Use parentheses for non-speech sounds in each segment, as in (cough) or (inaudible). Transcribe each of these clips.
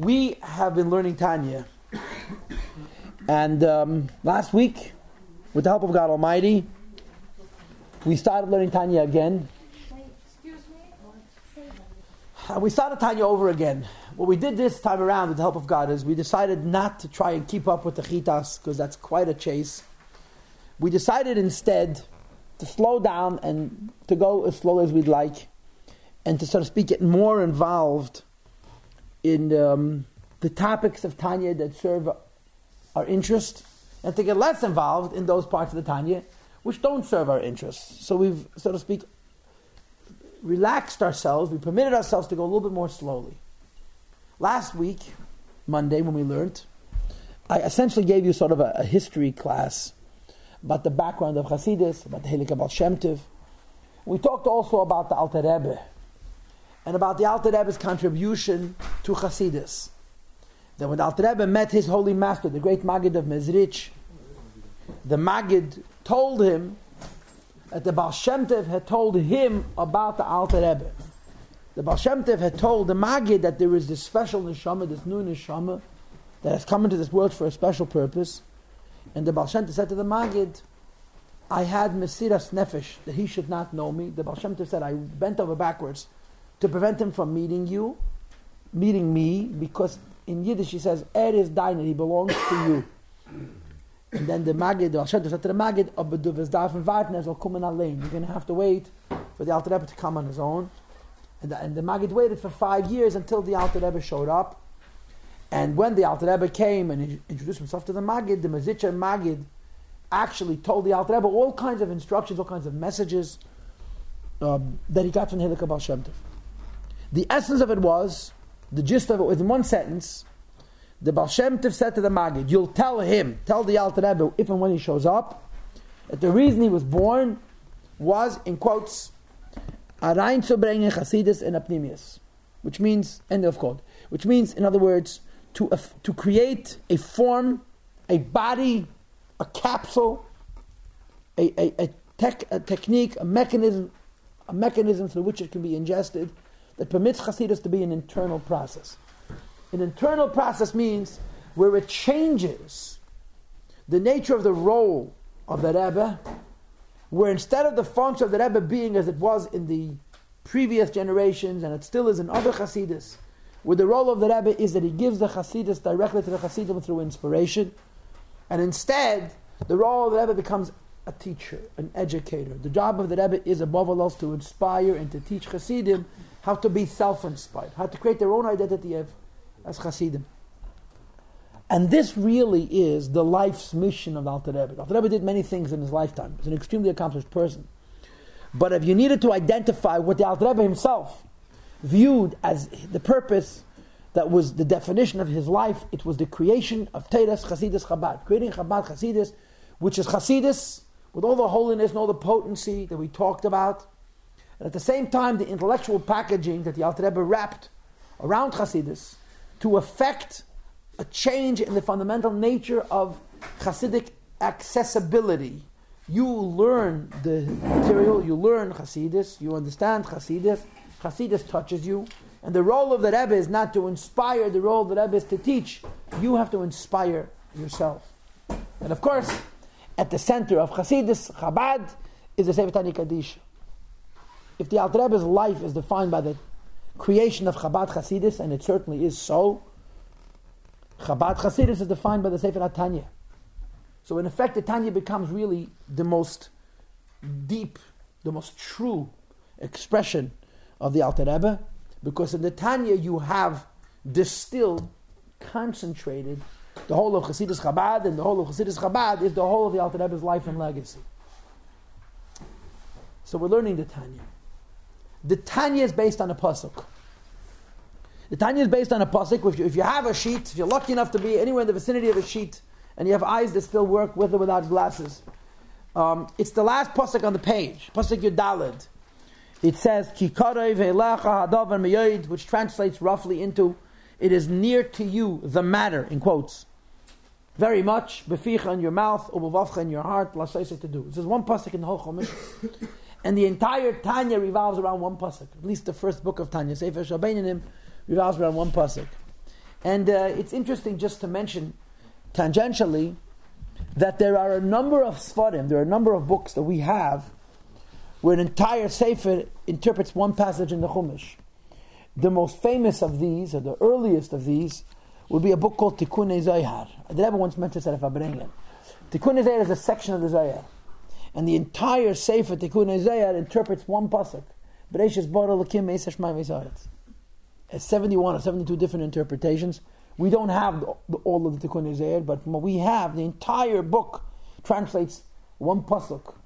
We have been learning Tanya, and um, last week, with the help of God Almighty, we started learning Tanya again. Uh, we started Tanya over again. What we did this time around, with the help of God, is we decided not to try and keep up with the chitas because that's quite a chase. We decided instead to slow down and to go as slow as we'd like, and to, so to speak, get more involved in um, the topics of Tanya that serve our interest, and to get less involved in those parts of the Tanya which don't serve our interests. So we've, so to speak, relaxed ourselves, we permitted ourselves to go a little bit more slowly. Last week, Monday, when we learned, I essentially gave you sort of a, a history class about the background of Hasidus, about the Helik Baal Shem Tov. We talked also about the Alter Rebbe, and about the Alter Rebbe's contribution to Hasidus. That when the Alter Rebbe met his holy master, the great Maggid of Mezrich, the Maggid told him that the Baal Shem Tov had told him about the Alter Rebbe. The Baal Shem Tov had told the Maggid that there is this special neshama, this new neshama, that has come into this world for a special purpose. And the Baal Shem Tov said to the Maggid, I had Mesiras Nefesh, that he should not know me. The Baal Shem Tov said, I bent over backwards to prevent him from meeting you, meeting me, because in Yiddish he says, Er is dein, he belongs to you. (coughs) And then the Magid, the to the Magid, aber du wirst davon warten, er soll kommen allein. You're going to have to wait for the Alter Rebbe to come on his own. And the, and the Magid waited for five years until the Alter Rebbe showed up. And when the Alter Rebbe came and he introduced himself to the Magid, the Mezritcher Magid actually told the Alter Rebbe all kinds of instructions, all kinds of messages um, that he got from Hilakah Baal Shem Tov. The essence of it was, the gist of it was in one sentence, the Baal Shem said to the Magid, you'll tell him, tell the Alter Rebbe, if and when he shows up, that the reason he was born was, in quotes, Arain zu bringen Chasidus and Apnimius, which means, end of quote, which means, in other words, to, uh, to create a form, a body, a capsule, a, a, a, tech, a technique, a mechanism, a mechanism through which it can be ingested that permits Chasidus to be an internal process. An internal process means where it changes the nature of the role of the Rebbe, where instead of the function of the Rebbe being as it was in the previous generations, and it still is in other Hasidus, where the role of the Rebbe is that he gives the Hasidus directly to the Hasidim through inspiration, and instead the role of the Rebbe becomes a teacher, an educator. The job of the Rebbe is above all else to inspire and to teach Hasidim how to be self-inspired, how to create their own identity of, as Hasidim. And this really is the life's mission of Alter Rebbe. Alter Rebbe did many things in his lifetime. He's an extremely accomplished person. But if you needed to identify what the Alter Rebbe himself viewed as the purpose that was the definition of his life, it was the creation of Teres Chasidus Chabad, creating Chabad Chasidus, which is Chasidus with all the holiness and all the potency that we talked about, and at the same time the intellectual packaging that the Alter Rebbe wrapped around Chasidus to affect a change in the fundamental nature of Hasidic accessibility. You learn the material, you learn Hasidus, you understand Hasidus, Hasidus touches you, and the role of the Rebbe is not to inspire, the role of the Rebbe is to teach. You have to inspire yourself. And of course, at the center of Hasidus, Chabad, is the Sefer Kaddish. If the Alter Rebbe's life is defined by the creation of Chabad Hasidus, and it certainly is so, Chabad Hasidus is defined by the Sefer Tanya. So in effect, the Tanya becomes really the most deep, the most true expression of the Alter Rebbe, because in the Tanya you have distilled, concentrated the whole of Chassidus Chabad, and the whole of Chassidus Chabad is the whole of the Alter Rebbe's life and legacy. So we're learning the Tanya. The Tanya is based on a pasuk. The Tanya is based on a pasuk. If you, if you have a sheet, if you're lucky enough to be anywhere in the vicinity of a sheet, and you have eyes that still work with or without glasses, um, it's the last pasuk on the page, pasuk Yudalid. It says meyoid, which translates roughly into "It is near to you the matter." In quotes, very much beficha in your mouth, ubavavcha in your heart, lasaisa to do. This is one pasuk in the whole Chumash. And the entire Tanya revolves around one pasuk. At least the first book of Tanya, Sefer Shabbanim, revolves around one pasuk. And uh, it's interesting just to mention tangentially that there are a number of Sfarim, there are a number of books that we have where an entire Sefer interprets one passage in the Chumash. The most famous of these, or the earliest of these, would be a book called Tikkunei Zohar. The Rebbe once mentioned that if I bring it. Tikkunei Zohar is a section of the Zohar. And the entire Sefer Tikkunei Zohar interprets one pasuk. Bereshis bara Elokim Has 71 or 72 different interpretations. We don't have the, the, all of the Tikkunei Zohar, but we have, the entire book translates one pasuk.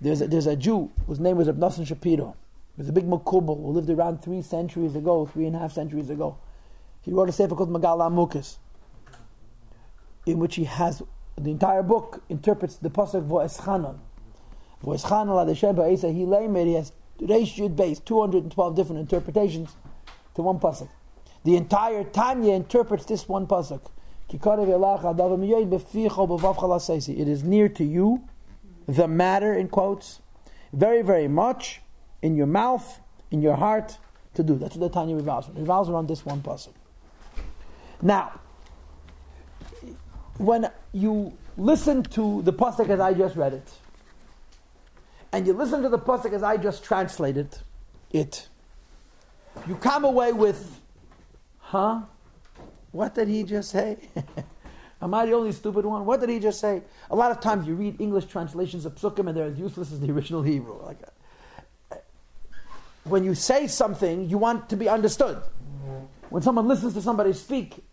There's a, there's a Jew whose name was Abnasan Shapiro. He was a big Makubal who lived around three centuries ago, three and a half centuries ago. He wrote a sefer called Megaleh Amukos, in which he has the entire book interprets the pasuk Vo'eschanon. Vo'eschanon adesheba Esa he He has Reish Yud Beis, 212 different interpretations to one pasuk. The entire Tanya interprets this one pasuk. It is near to you, the matter in quotes, very, very much in your mouth, in your heart to do. That's what the Tanya revolves around. It revolves around this one pasuk. Now, when you listen to the pasuk as I just read it, and you listen to the pasuk as I just translated it, you come away with, huh? What did he just say? (laughs) Am I the only stupid one? What did he just say? A lot of times you read English translations of psukim and they're as useless as the (laughs) original Hebrew. Like, uh, when you say something, you want to be understood. When someone listens to somebody speak,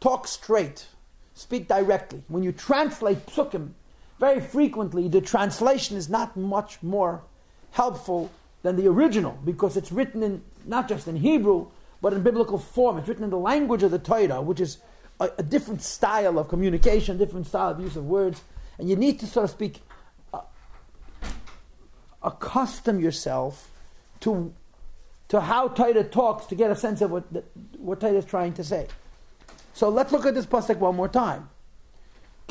talk straight, speak directly. When you translate psukim, very frequently the translation is not much more helpful than the original because it's written in not just in Hebrew but in biblical form. It's written in the language of the Torah, which is a, a different style of communication, different style of use of words, and you need to sort of speak, uh, accustom yourself to to how Torah talks to get a sense of what what Torah is trying to say. So let's look at this pasuk one more time.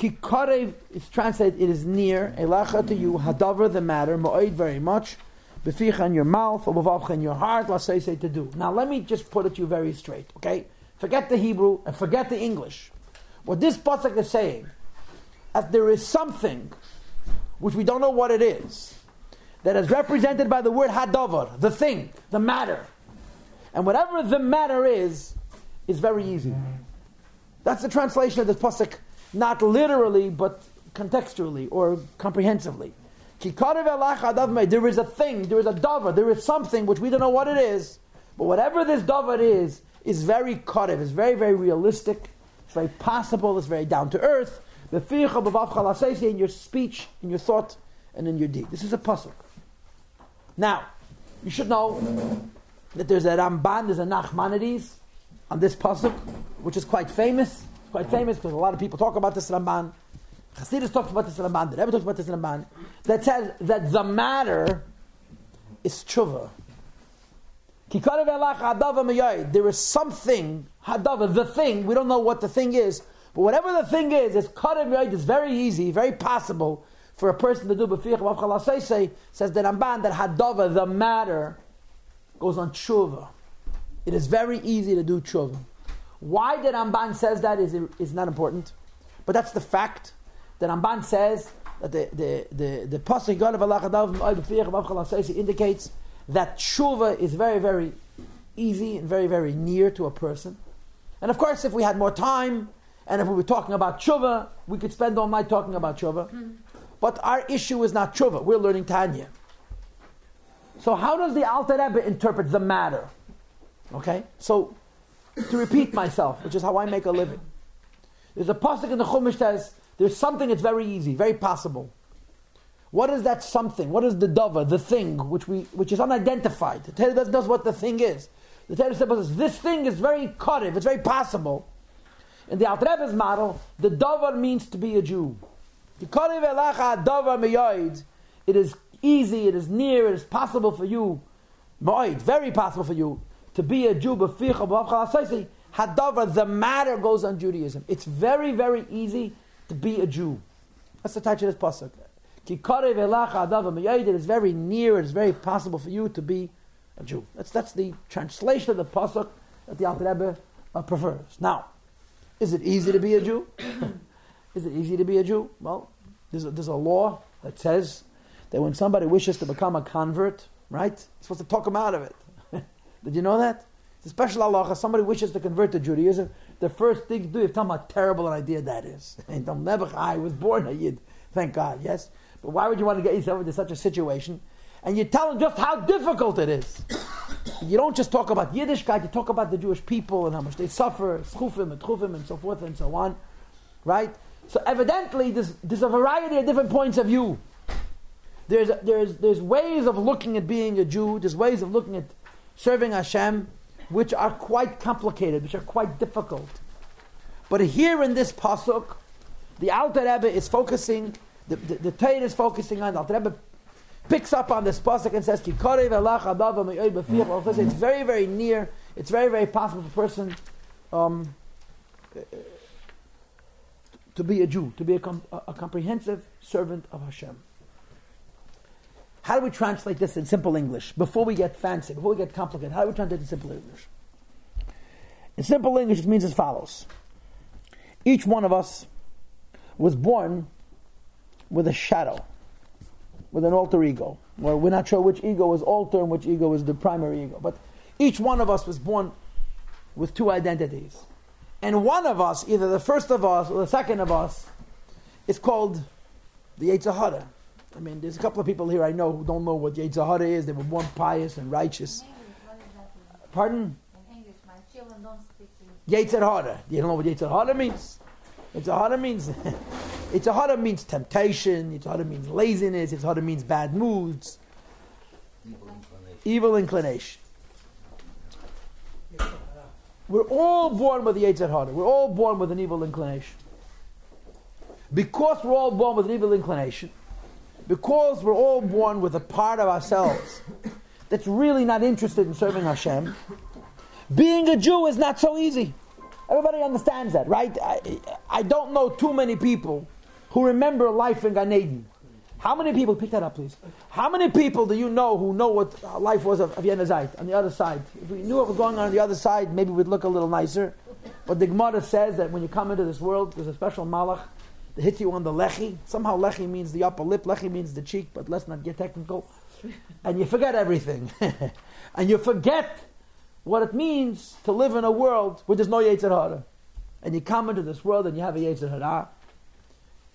Kikarev is translated, it is near, elacha to you, hadavar the matter, ma'oid very much, beficha in your mouth, or in your heart, say to do. Now let me just put it to you very straight, okay? Forget the Hebrew and forget the English. What this pasuk is saying, that there is something which we don't know what it is, that is represented by the word hadavar, the thing, the matter. And whatever the matter is, is very easy. That's the translation of this pasuk, not literally, but contextually or comprehensively. There is a thing, there is a davar, there is something which we don't know what it is, but whatever this davar is, is very karev, it's very, very realistic, it's very possible, it's very down to earth. In your speech, in your thought, and in your deed. This is a pasuk. Now, you should know that there's a Ramban, there's a Nachmanides on this pasuk, which is quite famous. Quite famous because a lot of people talk about this Ramban. Chassidus talks about this Ramban. The Rebbe talks about this Ramban. That says that the matter is tshuva. There is something, hadava, the thing, we don't know what the thing is, but whatever the thing is, it's karev it's very easy, very possible for a person to do b'fiach say says the Ramban that hadava, the matter, goes on tshuva. It is very easy to do tshuva. Why the Ramban says that is, is not important, but that's the fact. The Ramban says that the the the the pasuk God of Allah indicates that tshuva is very very easy and very very near to a person. And of course, if we had more time and if we were talking about tshuva, we could spend all night talking about tshuva. Mm. But our issue is not tshuva. We're learning Tanya. So how does the Alter Rebbe interpret the matter? Okay, so to repeat myself, which is how I make a living. There's a pasuk in the Chumash says there's something that's very easy, very possible. What is that something? What is the dava, the thing which we which is unidentified? The Torah does what the thing is. The Torah says this thing is very karev, it's very possible. In the Alter Rebbe's model, the davar means to be a Jew. The karev elacha davar It is easy, it is near, it is possible for you, very possible for you to be a Jew, the matter goes on Judaism. It's very, very easy to be a Jew. That's the touch of this pasuk. It is very near, it is very possible for you to be a Jew. That's, that's the translation of the pasuk that the Alter Rebbe uh, prefers. Now, is it easy to be a Jew? (coughs) is it easy to be a Jew? Well, there's a, there's a law that says that when somebody wishes to become a convert, right, you're supposed to talk him out of it. Did you know that? It's a special halacha. Somebody wishes to convert to Judaism. The first thing to do is tell them how terrible an idea that is. (laughs) I was born a Yid. Thank God, yes. But why would you want to get yourself into such a situation? And you tell them just how difficult it is. (coughs) you don't just talk about Yiddishkeit, you talk about the Jewish people and how much they suffer, schufim and chufim and so forth and so on. Right? So evidently, there's, there's a variety of different points of view. There's, there's, there's ways of looking at being a Jew, there's ways of looking at serving Hashem, which are quite complicated, which are quite difficult. But here in this pasuk, the Alter Rebbe is focusing, the, the, the is focusing on, the Alter Rebbe picks up on this pasuk and says, It's very, very near, it's very, very possible for a person um, to be a Jew, to be a, com- a comprehensive servant of Hashem. How do we translate this in simple English? Before we get fancy, before we get complicated, how do we translate it in simple English? In simple English, it means as follows Each one of us was born with a shadow, with an alter ego. Well, we're not sure which ego is alter and which ego is the primary ego. But each one of us was born with two identities. And one of us, either the first of us or the second of us, is called the Yetzer Hara. I mean, there's a couple of people here I know who don't know what Yetzer Hara is. They were born pious and righteous. Pardon? In English, my children don't speak Yetzer Hara. You don't know what Yetzer Hara means? Yetzer Hara means (laughs) Yetzer Hara means temptation. Yetzer Hara means laziness. Yetzer Hara means bad moods. Evil inclination. Evil inclination. We're all born with the Yetzer Hara. We're all born with an evil inclination. Because we're all born with an evil inclination, because we're all born with a part of ourselves that's really not interested in serving Hashem, being a Jew is not so easy. Everybody understands that, right? I, I don't know too many people who remember life in Gan Eden. How many people, pick that up please, how many people do you know who know what life was of, of Yenazite on the other side? If we knew what was going on on the other side, maybe we'd look a little nicer. But the Gemara says that when you come into this world, there's a special malach hits you on the lechi. Somehow lechi means the upper lip, lechi means the cheek, but let's not get technical. (laughs) And you forget everything. (laughs) and you forget what it means to live in a world where there's no Yetzer Hara. And you come into this world and you have a Yetzer Hara,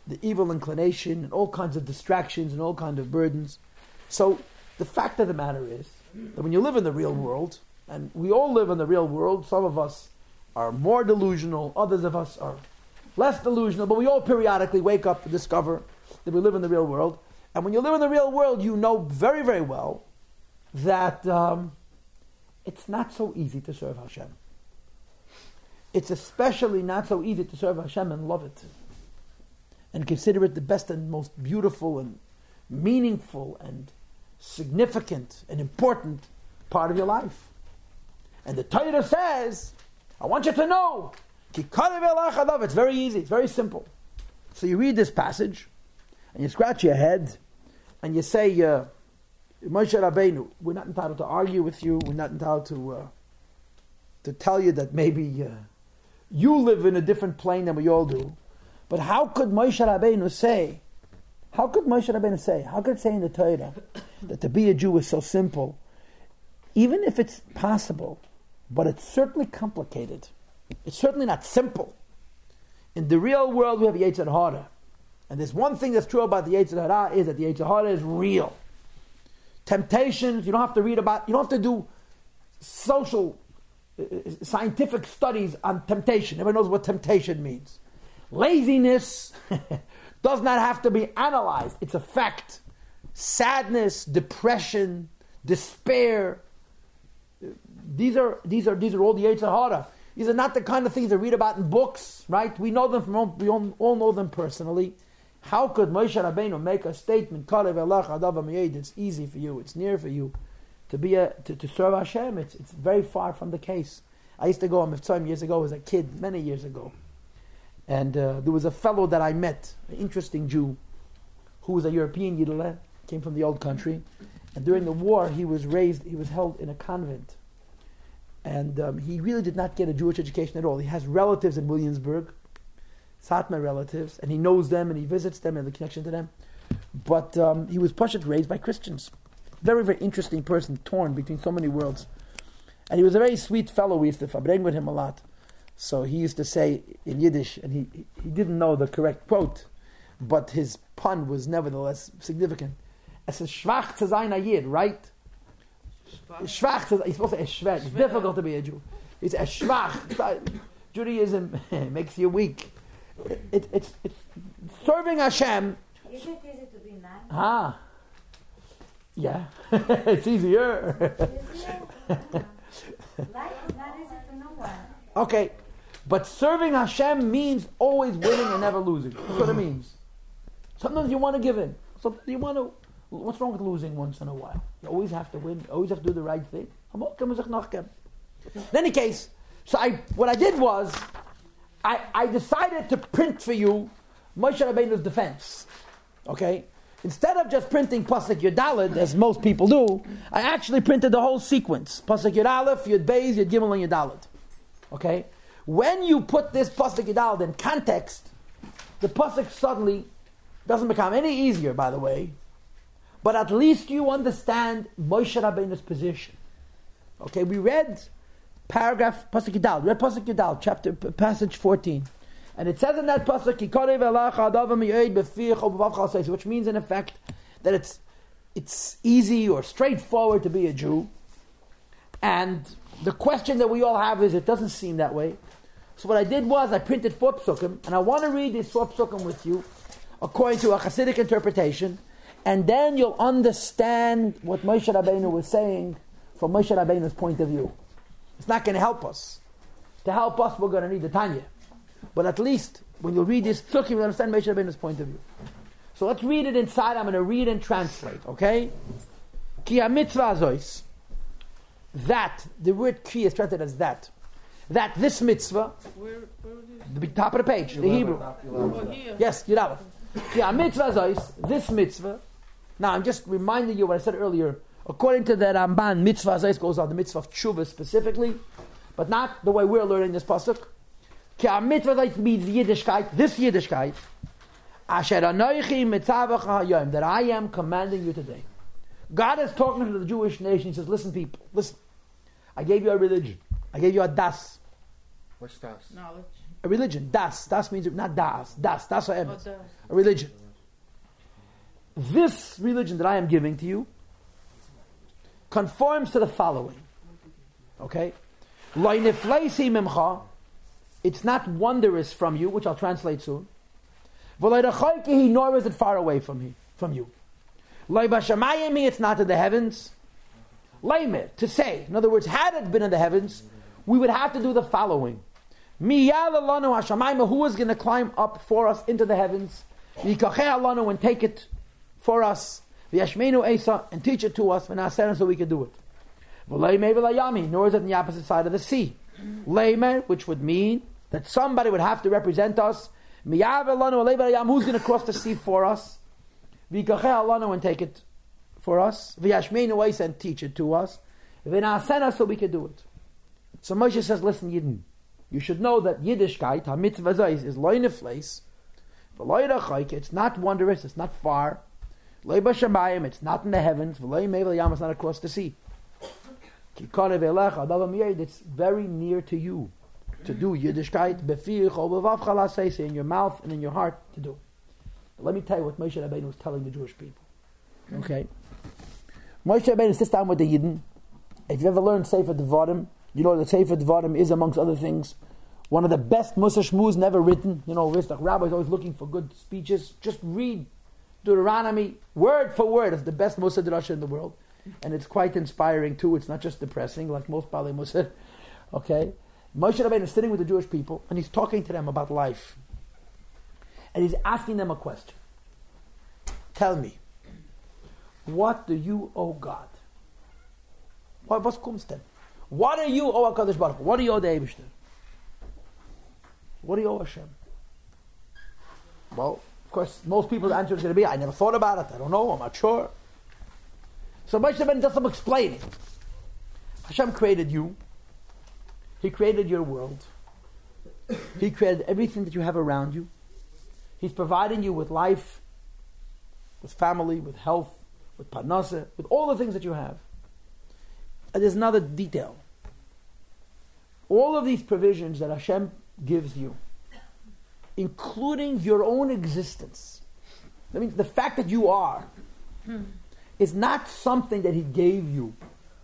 the evil inclination and all kinds of distractions and all kinds of burdens. So the fact of the matter is that when you live in the real world, and we all live in the real world, some of us are more delusional, others of us are less delusional, but we all periodically wake up to discover that we live in the real world. And when you live in the real world, you know very, very well that um, it's not so easy to serve Hashem. It's especially not so easy to serve Hashem and love it. And consider it the best and most beautiful and meaningful and significant and important part of your life. And the Torah says, I want you to know it's very easy, it's very simple. So you read this passage, and you scratch your head, and you say, uh, Moshe Rabbeinu, we're not entitled to argue with you, we're not entitled to, uh, to tell you that maybe uh, you live in a different plane than we all do. But how could Moshe Rabbeinu say, how could Moshe Rabbeinu say, how could it say in the Torah that to be a Jew is so simple, even if it's possible, but it's certainly complicated. It's certainly not simple. In the real world, we have Yetzer Hara. And there's one thing that's true about the Yetzer Hara is that the Yetzer Hara is real. Temptations, you don't have to read about, you don't have to do social, uh, scientific studies on temptation. Everybody knows what temptation means. Laziness (laughs) does not have to be analyzed, it's a fact. Sadness, depression, despair, these are, these are, these are all the Yetzer Hara. These are not the kind of things I read about in books, right? We know them from all, we all, know them personally. How could Moshe Rabbeinu make a statement? It's easy for you. It's near for you to be a to, to serve Hashem. It's it's very far from the case. I used to go on Mitzvah years ago as a kid, many years ago, and uh, there was a fellow that I met, an interesting Jew, who was a European Yiddish, came from the old country, and during the war he was raised, he was held in a convent and um, he really did not get a Jewish education at all. He has relatives in Williamsburg, Satmar relatives, and he knows them and he visits them and the connection to them. But um, he was Pashat raised by Christians. Very, very interesting person, torn between so many worlds. And he was a very sweet fellow. We used to fabring with him a lot. So he used to say in Yiddish, and he, he didn't know the correct quote, but his pun was nevertheless significant. Es ist schwach zu sein a Yid, right? Schwach, to- he's supposed to say es schwach. It's difficult to be a Jew. It's a schwach. Judaism (laughs) makes you weak. It, it, it's, it's serving Hashem. Is it easy to be nice? Ah. Yeah. (laughs) it's easier. Life is not easy to no one. Okay, but serving Hashem means always winning and never losing. That's what it means. Sometimes you want to give in. Sometimes you want to. What's wrong with losing once in a while? You always have to win. You always have to do the right thing. In any case, so I, what I did was, I, I decided to print for you Moshe Rabbeinu's defense. Okay? Instead of just printing Pasuk Yud as most people do, I actually printed the whole sequence. Pasuk Yud Aleph, Yud Beis, Yud Gimel, and Yud. Okay? When you put this Pasuk Yud in context, the Pasuk suddenly doesn't become any easier, by the way, but at least you understand Moshe Rabbeinu's position. Okay, we read paragraph Pasuk Yudal, read Pasuk Yudal, chapter passage fourteen, and it says in that pasuk, which means in effect that it's it's easy or straightforward to be a Jew. And the question that we all have is, it doesn't seem that way. So what I did was I printed four psukim, and I want to read these four psukim with you, according to a Hasidic interpretation, and then you'll understand what Moshe Rabbeinu was saying from Moshe Rabbeinu's point of view. It's not going to help us. To help us, we're going to need the Tanya. But at least when you read this psukim, you'll understand Moshe Rabbeinu's point of view. So let's read it inside. I'm going to read and translate. Okay? Ki mitzvah azois. That the word ki is translated as that. That this mitzvah, Where, where the top of the page, the Hebrew. Oh, here. Yes, Yud Ki mitzvah azois. This mitzvah. Now I'm just reminding you what I said earlier. According to the Ramban, mitzvah azois goes on the mitzvah of tshuva specifically, but not the way we're learning this pasuk. Ki mitzvah azois means Yiddishkeit. This Yiddishkeit. Asher anoichi mitzavach hayom, that I am commanding you today. God is talking to the Jewish nation. He says, "Listen, people, listen. I gave you a religion. I gave you a das, What's that? Knowledge. a religion. Das, das means not das, das, das or Oh, emes, the- a religion. This religion that I am giving to you conforms to the following. Okay. It's not wondrous from you, which I'll translate soon. Nor is it far away from me, from you. It's not in the heavens. To say. In other words, had it been in the heavens, we would have to do the following. Who is going to climb up for us into the heavens? And take it for us. V'yashmenu esa, and teach it to us, v'naseren, so we can do it. V'lei v'layami, nor is it on the opposite side of the sea. Leimer, which would mean that somebody would have to represent us. Miyav who's going to cross the sea for us? V'yikacheh alanu, and take it for us. V'yashmenu esa, and teach it to us. V'naseren, so we can do it. So Moshe says, listen, Yidden, you should know that Yiddishkeit, ha-mitzvah is rachayk, it's not wondrous, it's not far, it's not in the heavens, it's not across the sea. It's very near to you, to do Yiddishkeit, in your mouth and in your heart to do. Let me tell you what Moshe Rabbeinu was telling the Jewish people. Okay? Moshe Rabbeinu sits down with the Yidden. If you ever learned Sefer Devarim, you know that Sefer Devarim is, amongst other things, one of the best Mussar Shmuz never written. You know, rabbis always looking for good speeches. Just read Deuteronomy word for word. It's the best Mussar Drasha in the world. And it's quite inspiring too. It's not just depressing like most Bali Mussar. (laughs) Okay? Moshe Rabbeinu is sitting with the Jewish people and he's talking to them about life. And he's asking them a question. Tell me, what do you owe God? What, was denn? What are you owe HaKadosh Baruch? What do you owe the Eibishter? What do you owe Hashem? Well, of course, most people's answer is going to be, I never thought about it. I don't know. I'm not sure. So Moshe Rabbeinu does some explaining. Hashem created you. He created your world. He created everything that you have around you. He's providing you with life, with family, with health, with parnasa, with all the things that you have. And there's another detail. All of these provisions that Hashem gives you, including your own existence, I mean, the fact that you are, hmm. is not something that He gave you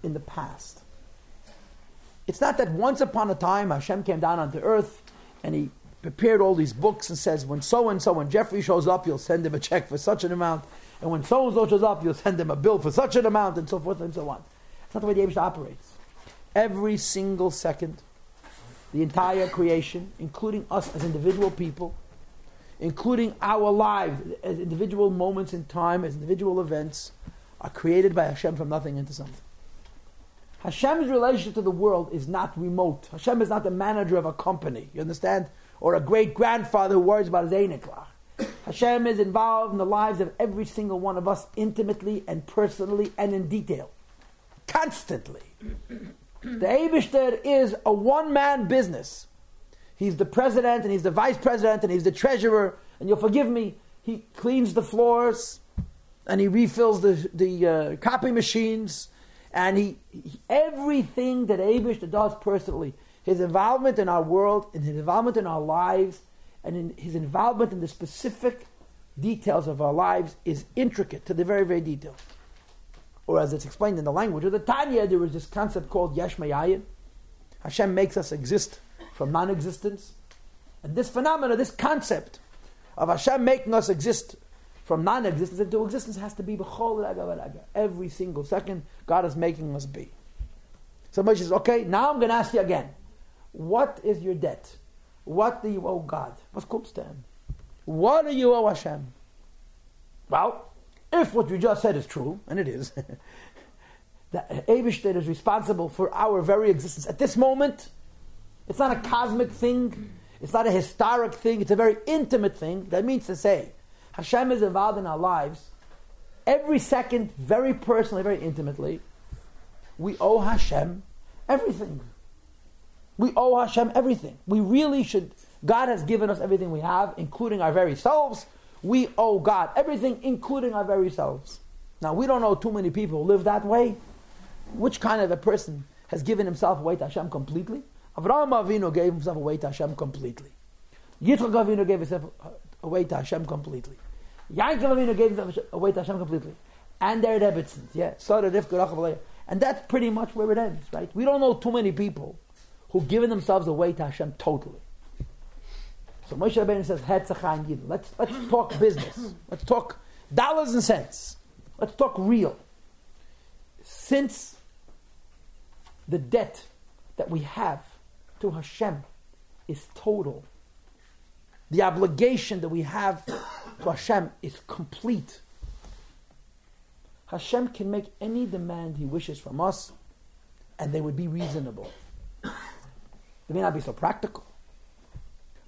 in the past. It's not that once upon a time Hashem came down onto earth and He prepared all these books and says, when so and so, when Jeffrey shows up, you'll send him a check for such an amount, and when so and so shows up, you'll send him a bill for such an amount, and so forth and so on. It's not the way the Abishah operates. Every single second, the entire creation, including us as individual people, including our lives as individual moments in time, as individual events, are created by Hashem from nothing into something. Hashem's relationship to the world is not remote. Hashem is not the manager of a company. You understand? Or a great grandfather who worries about his Einiklach. Hashem is involved in the lives of every single one of us intimately and personally and in detail. Constantly. The Eibishter is a one man business. He's the president and he's the vice president and he's the treasurer. And you'll forgive me, he cleans the floors and he refills the, the uh, copy machines. And he, he everything that Eibishter does personally, his involvement in our world, and his involvement in our lives, and in his involvement in the specific details of our lives is intricate to the very, very detail. Or as it's explained in the language of the Tanya, there is this concept called Yesh. Hashem makes us exist from non-existence. And this phenomena, this concept of Hashem making us exist from non-existence into existence has to be. Every single second, God is making us be. Somebody says, okay, now I'm going to ask you again. What is your debt? What do you owe God? What's Kumstan? What do you owe Hashem? Well, if what you just said is true, and it is, (laughs) that Eibishter is responsible for our very existence at this moment, it's not a cosmic thing, it's not a historic thing, it's a very intimate thing. That means to say, Hashem is involved in our lives every second, very personally, very intimately. We owe Hashem everything. We owe Hashem everything. We really should. God has given us everything we have, including our very selves. We owe God everything, including our very selves. Now, we don't know too many people who live that way. Which kind of a person has given himself away to Hashem completely? Avraham Avinu gave himself away to Hashem completely. Yitzchak Avinu gave himself uh, away to Hashem completely. Yaakov Avinu gave himself away to Hashem completely. And their Rebbitzins, yeah. And that's pretty much where it ends, right? We don't know too many people who've given themselves away to Hashem totally. So Moshe Rabbeinu says. Let's, let's talk business. Let's talk dollars and cents. Let's talk real. Since the debt that we have to Hashem is total, the obligation that we have to Hashem is complete. Hashem can make any demand he wishes from us, and they would be reasonable. They may not be so practical,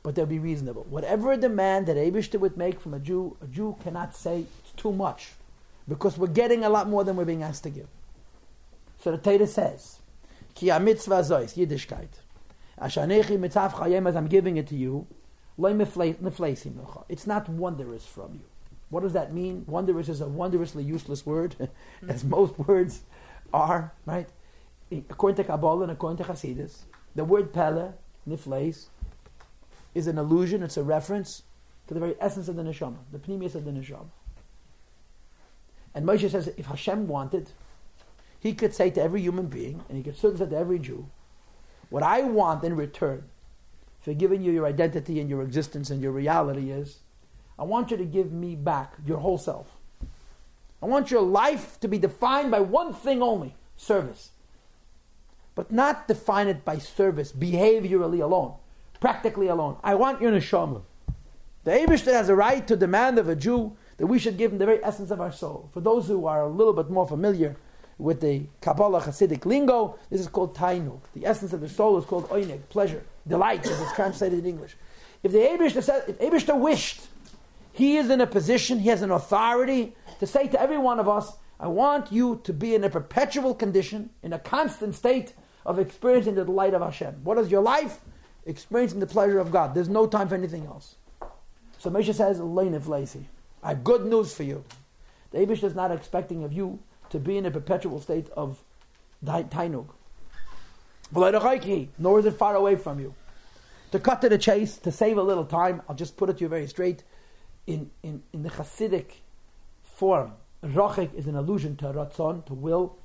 but they'll be reasonable. Whatever demand that Eibishter would make from a Jew, a Jew cannot say it's too much, because we're getting a lot more than we're being asked to give. So the Torah says, Ki mitzvah zois, Yiddishkeit. Ashanechi mitzav chayem, as I'm giving it to you, it's not wondrous from you. What does that mean? Wondrous is a wondrously useless word, (laughs) as most words are, right? According to Kabbalah and according to Hasidus, the word pele, nifleis, is an allusion, it's a reference to the very essence of the neshama, the pnimius of the neshama. And Moshe says if Hashem wanted, he could say to every human being, and he could certainly say to every Jew, what I want in return for giving you your identity and your existence and your reality is, I want you to give me back your whole self. I want your life to be defined by one thing only service. But not define it by service, behaviorally alone, practically alone. I want your neshama. The Eibishter has a right to demand of a Jew that we should give him the very essence of our soul. For those who are a little bit more familiar with the Kabbalah Hasidic lingo, this is called tainug. The essence of the soul is called oinig, pleasure, delight, as it's translated in English. If the Eibishter, said, if wished, he is in a position, he has an authority to say to every one of us, I want you to be in a perpetual condition, in a constant state of experiencing the delight of Hashem. What is your life? Experiencing the pleasure of God. There's no time for anything else. So Moshe says, Leinif lazy. I have good news for you. The Abish is not expecting of you to be in a perpetual state of tainug. Nor is it far away from you. To cut to the chase, to save a little time, I'll just put it to you very straight. In, in, in the Hasidic form, Rochik is an allusion to Ratzon, to will,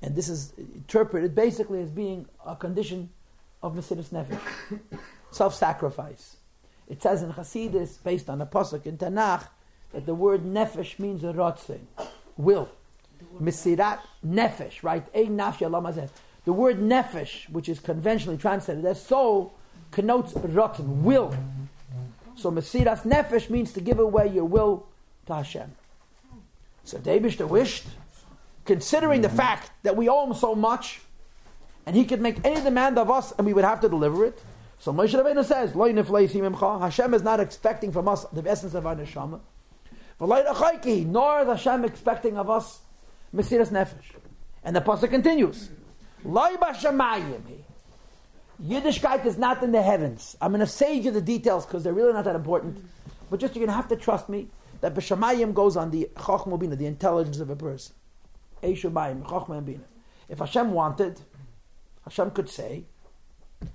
and this is interpreted basically as being a condition of Mesiris Nefesh, self sacrifice. It says in Hasidus, based on a pasuk in Tanakh, that the word nefesh means a rotzin, will. Mesirat nefesh, right? The word nefesh, which is conventionally translated as soul, connotes rotzin, will. So mesirat nefesh means to give away your will to Hashem. So David wished, considering the fact that we owe him so much, and he could make any demand of us, and we would have to deliver it. So Moshe Rabbeinu says, "Lo Hashem is not expecting from us the essence of our neshama. Nor is Hashem expecting of us Mesiras Nefesh. And the pasuk continues. Yiddishkeit is not in the heavens. I'm going to save you the details because they're really not that important. But just you're going to have to trust me that B'Shamayim goes on the Chochma Bina, the intelligence of a person. If Hashem wanted, Hashem could say,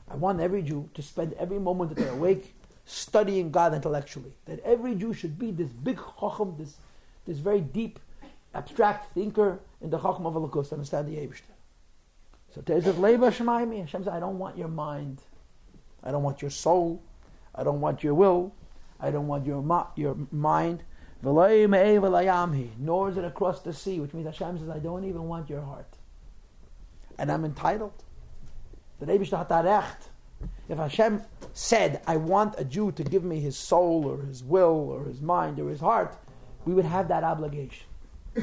I want every Jew to spend every moment that they're awake studying God intellectually. That every Jew should be this big chacham, this, this very deep, abstract thinker in the chacham of Elokus, understand the Eibishter. So Tezach Leba Shemayim, Hashem says, I don't want your mind. I don't want your soul. I don't want your will. I don't want your, ma- your mind. Nor is it across the sea, which means Hashem says, I don't even want your heart. And I'm entitled. The Eibishter hat recht if Hashem said, I want a Jew to give me his soul or his will or his mind or his heart, we would have that obligation. so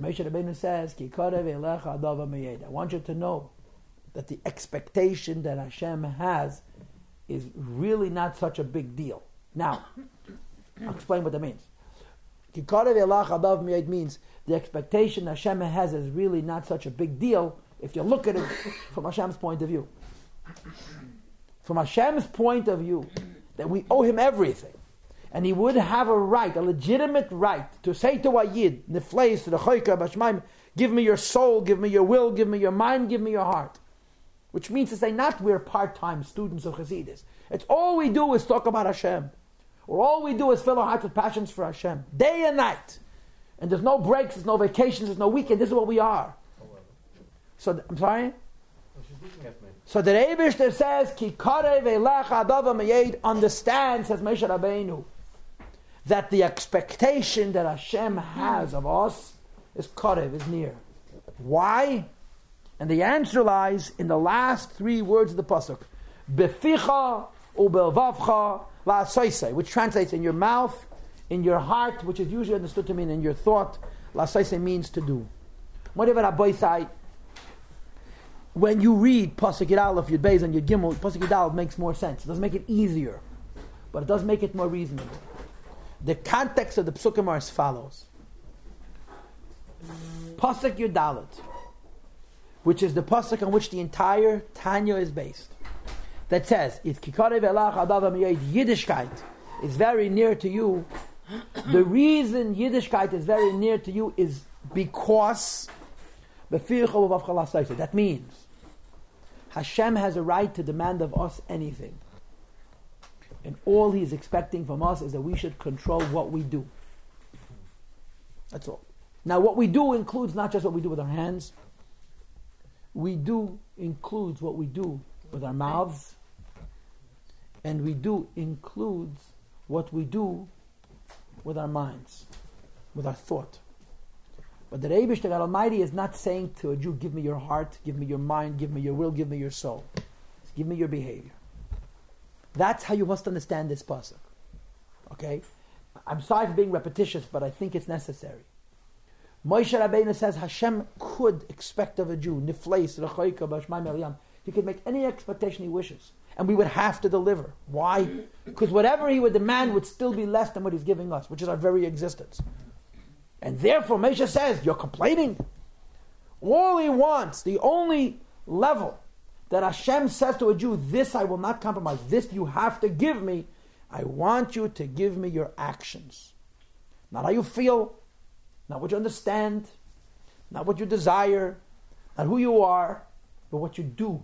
Moshe Rabbeinu says, Ki I want you to know that the expectation that Hashem has is really not such a big deal. Now, I'll explain what that means. Ki means the expectation Hashem has is really not such a big deal if you look at it from Hashem's point of view from Hashem's point of view, that we owe him everything, and he would have a right, a legitimate right, to say to a Yid, Nifleis, the Choyka, Bashmaim, give me your soul, give me your will, give me your mind, give me your heart. Which means to say, not we're part time students of Chassidus. It's all we do is talk about Hashem. Or all we do is fill our hearts with passions for Hashem, day and night. And there's no breaks, there's no vacations, there's no weekend. This is what we are. So, I'm sorry? So the Rebishter says, Ki understands, says Moshe Rabbeinu, that the expectation that Hashem has of us is karev, is near. Why? And the answer lies in the last three words of the pasuk, beficha ubelvavcha la'asaisei, which translates in your mouth, in your heart, which is usually understood to mean in your thought. La'asaisei means to do. Whatever Rabbi when you read Pasuk Yud Aleph, Yud Beis, and Yud Gimel, Pasuk Yud makes more sense. It doesn't make it easier, but it does make it more reasonable. The context of the Psukim are as follows. Pasuk Yud which is the Pasuk on which the entire Tanya is based, that says, Adav Yiddishkeit is very near to you, the reason Yiddishkeit is very near to you is because that means Hashem has a right to demand of us anything. And all He's expecting from us is that we should control what we do. That's all. Now, what we do includes not just what we do with our hands, we do includes what we do with our mouths, and we do includes what we do with our minds, with our thought. But the Rebbe God Almighty is not saying to a Jew, give me your heart, give me your mind, give me your will, give me your soul. Give me your behavior. That's how you must understand this pasuk. Okay? I'm sorry for being repetitious, but I think it's necessary. Moshe Rabbeinu says Hashem could expect of a Jew, nifleis, rechoika, bashmai He could make any expectation he wishes. And we would have to deliver. Why? Because whatever he would demand would still be less than what he's giving us, which is our very existence. And therefore, Moshe says, You're complaining? All he wants, the only level that Hashem says to a Jew, This I will not compromise, this you have to give me, I want you to give me your actions. Not how you feel, not what you understand, not what you desire, not who you are, but what you do.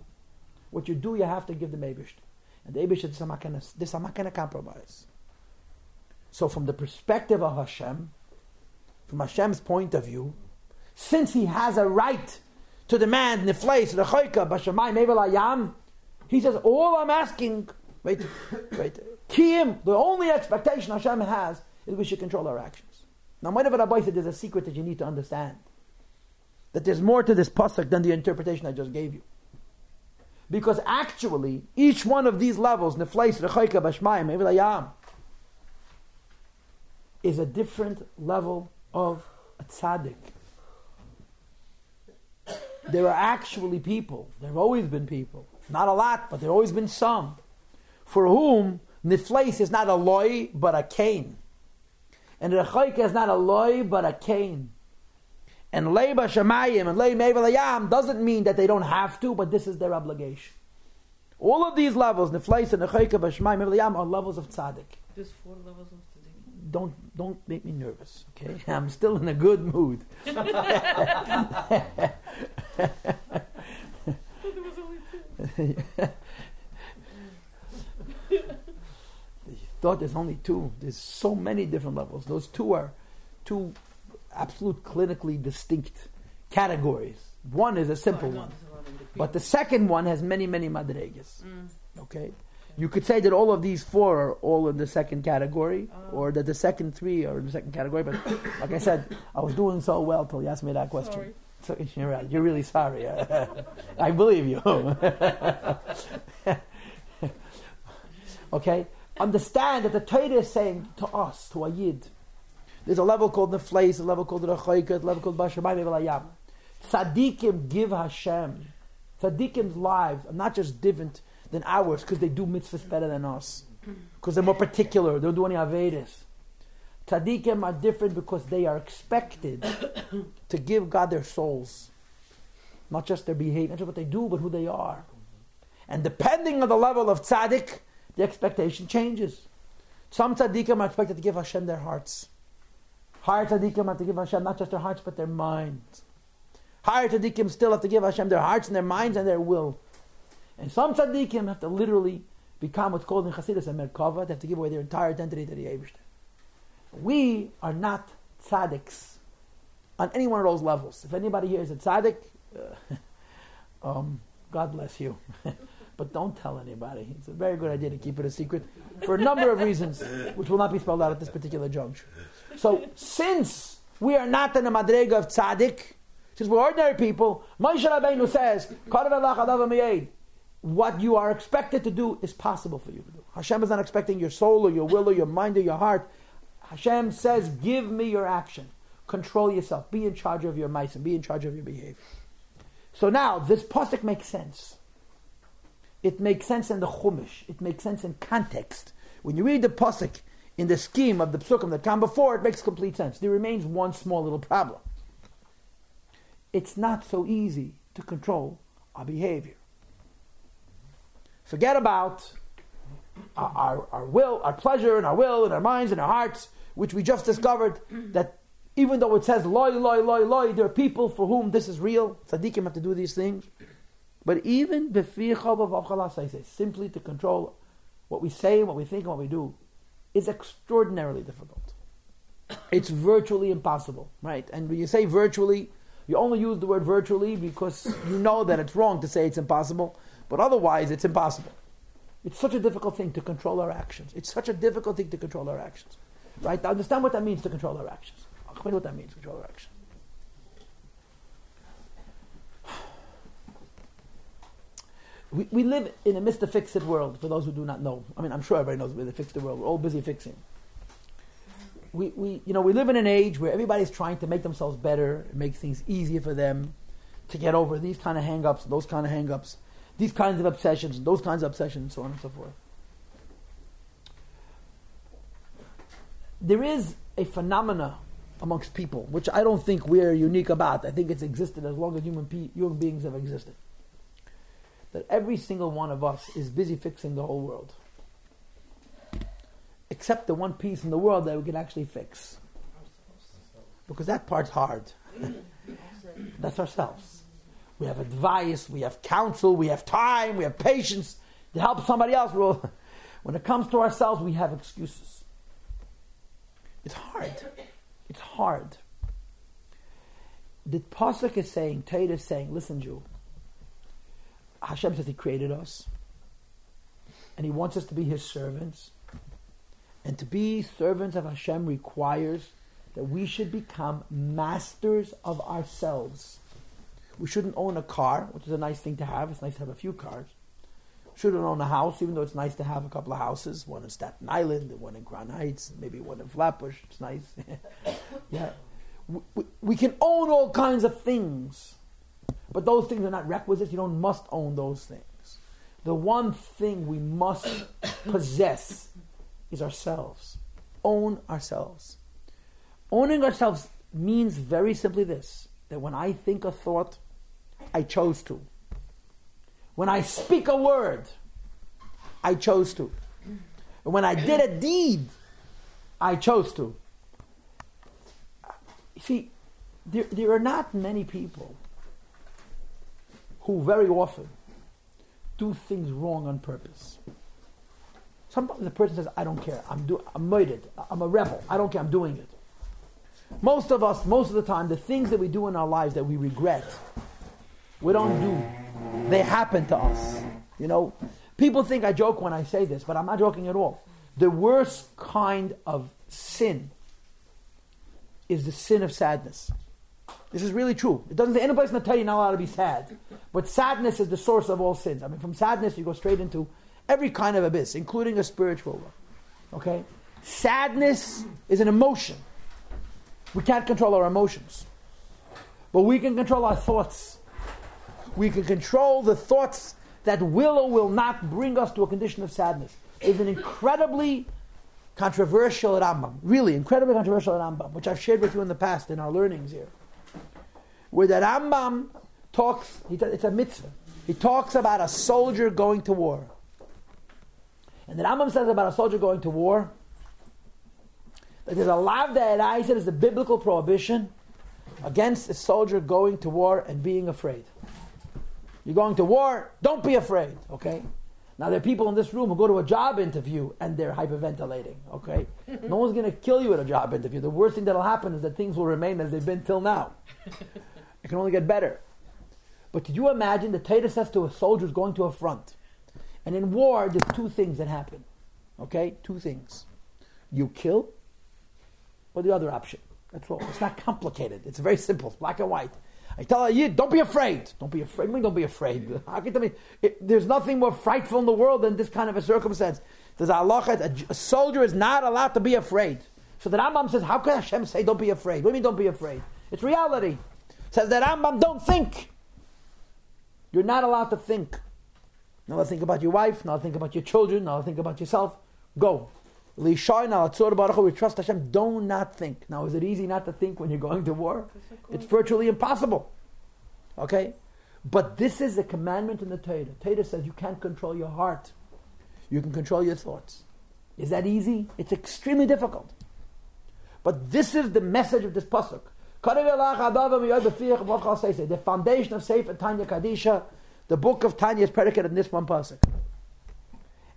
What you do, you have to give the Abish. And the Abish says, I'm not going to compromise. So, from the perspective of Hashem, from Hashem's point of view, since he has a right to demand nifleis, lechoika, bashamayim, evel he says, all I'm asking, wait, wait, kiyim, the only expectation Hashem has is we should control our actions. Now, whatever Rabbi said, there's a secret that you need to understand. That there's more to this pasuk than the interpretation I just gave you. Because actually, each one of these levels, nefleis, rechoika, bashmayim, evel is a different level of a tzaddik. There are actually people, there have always been people, not a lot, but there have always been some, for whom nifleis is not a loy, but a cane. And rechoika is not a loy, but a cane. And leiba shemayim and lei mevelayam doesn't mean that they don't have to, but this is their obligation. All of these levels, nifleis and rechoika, b'shemayim, mevelayam, are levels of tzaddik. There's four levels of don't don't make me nervous, okay? (laughs) I'm still in a good mood. (laughs) thought there's only two. There's so many different levels. Those two are two absolute clinically distinct categories. One is a simple one, but the second one has many, many madregas. Mm. Okay, you could say that all of these four are all in the second category, oh. or that the second three are in the second category. But (coughs) like I said, I was doing so well till you asked me that question. So (laughs) you're, right. you're really sorry. (laughs) I believe you. (laughs) okay? Understand that the Torah is saying to us, to a Yid, there's a level called the Nefleis, a level called the Rechoiket, a level called Bashamayim Elayam. Tzaddikim give Hashem. Tzaddikim's lives are not just different than ours because they do mitzvahs better than us. Mm-hmm. Because they're more particular. They don't do any Avedis. Tzaddikim are different because they are expected to give God their souls. Not just their behavior, not just what they do, but who they are. And depending on the level of tzaddik, the expectation changes. Some tzaddikim are expected to give Hashem their hearts. Higher tzaddikim have to give Hashem not just their hearts, but their minds. Higher tzaddikim still have to give Hashem their hearts and their minds and their will. And some tzaddikim have to literally become what's called in Chassidus a merkava. They have to give away their entire identity to the Eibishter. We are not tzaddiks on any one of those levels. If anybody here is a tzaddik, uh, (laughs) um, God bless you. (laughs) but don't tell anybody. It's a very good idea to keep it a secret for a number of reasons, which will not be spelled out at this particular juncture. So, since we are not in the madrega of tzaddik, since we're ordinary people, Moshe Rabbeinu says, what you are expected to do is possible for you to do. Hashem is not expecting your soul or your will or your mind or your heart. Hashem says, give me your action. Control yourself. Be in charge of your mice and be in charge of your behavior. So now, this pasuk makes sense. It makes sense in the Chumash. It makes sense in context. When you read the pasuk in the scheme of the psukim that come before, it makes complete sense. There remains one small little problem. It's not so easy to control our behavior. Forget about our, our, our, will, our pleasure, and our will, and our minds, and our hearts, which we just discovered that even though it says loy, loy, loy, loy, there are people for whom this is real. Tzaddikim have to do these things. But even simply to control what we say, what we think, what we do, is extraordinarily difficult. It's virtually impossible, right? And when you say virtually, you only use the word virtually because you know that it's wrong to say it's impossible. But otherwise, it's impossible. It's such a difficult thing to control our actions. It's such a difficult thing to control our actions. Right? Understand what that means to control our actions. I'll explain what that means, control our actions. We, we live in a Mr. Fix-It world, for those who do not know. I mean, I'm sure everybody knows we're the fix-it world. We're all busy fixing. We, we, you know, we live in an age where everybody's trying to make themselves better, make things easier for them to get over these kind of hang-ups, those kind of hang-ups these kinds of obsessions, those kinds of obsessions, so on and so forth. There is a phenomena amongst people, which I don't think we're unique about. I think it's existed as long as human, pe- human beings have existed. that every single one of us is busy fixing the whole world. Except the one piece in the world that we can actually fix. Because that part's hard. (laughs) That's ourselves. We have advice, we have counsel, we have time, we have patience to help somebody else. (laughs) When it comes to ourselves, we have excuses. It's hard. It's hard. The Pasuk is saying, Tate is saying, listen, Jew, Hashem says He created us, and He wants us to be His servants. And to be servants of Hashem requires that we should become masters of ourselves. We shouldn't own a car, which is a nice thing to have. It's nice to have a few cars. Shouldn't own a house, even though it's nice to have a couple of houses. One in Staten Island, one in Crown Heights, maybe one in Flatbush. It's nice. (laughs) yeah, we, we, we can own all kinds of things, but those things are not requisites. You don't must own those things. The one thing we must (coughs) possess is ourselves. Own ourselves. Owning ourselves means very simply this that when I think a thought, I chose to. When I speak a word, I chose to. When I did a deed, I chose to. See, there, there are not many people who very often do things wrong on purpose. Sometimes the person says, I don't care. I'm, do- I'm murdered. I'm a rebel. I don't care. I'm doing it. Most of us, most of the time, the things that we do in our lives that we regret, we don't do. They happen to us. You know, people think I joke when I say this, but I'm not joking at all. The worst kind of sin is the sin of sadness. This is really true. It doesn't say anybody's going to tell you you're not allowed to be sad. But sadness is the source of all sins. I mean, from sadness, you go straight into every kind of abyss, including a spiritual one. Okay? Sadness is an emotion. We can't control our emotions. But we can control our thoughts. We can control the thoughts that will or will not bring us to a condition of sadness. Is an incredibly controversial Rambam, really incredibly controversial Rambam, which I've shared with you in the past in our learnings here, where the Rambam talks. It's a mitzvah. He talks about a soldier going to war, and the Rambam says about a soldier going to war that there's a lav that I said is a biblical prohibition against a soldier going to war and being afraid. You're going to war, don't be afraid, okay? Now, there are people in this room who go to a job interview and they're hyperventilating, okay? no one's going to kill you at a job interview. The worst thing that'll happen is that things will remain as they've been till now. (laughs) it can only get better. But did you imagine the Torah says to a soldier who's going to a front? And in war, there's two things that happen, okay? Two things. You kill, or the other option. That's all. It's not complicated. It's very simple. It's black and white. I tell a yid, don't be afraid. Don't be afraid. I mean, don't be afraid. How can you tell me? It, there's nothing more frightful in the world than this kind of a circumstance. There's Allah, a, a soldier is not allowed to be afraid. So the Rambam says, how can Hashem say don't be afraid? What do you mean don't be afraid? It's reality. Says the Rambam, don't think. You're not allowed to think. Not think about your wife, not think about your children, not think about yourself. Go. We trust Hashem. Do not not think. Now, is it easy not to think when you're going to war? It's virtually impossible. Okay? But this is a commandment in the Torah. Torah says you can't control your heart. You can control your thoughts. Is that easy? It's extremely difficult. But this is the message of this pasuk. The foundation of Sefer Tanya Kadisha, the book of Tanya is predicated in this one pasuk.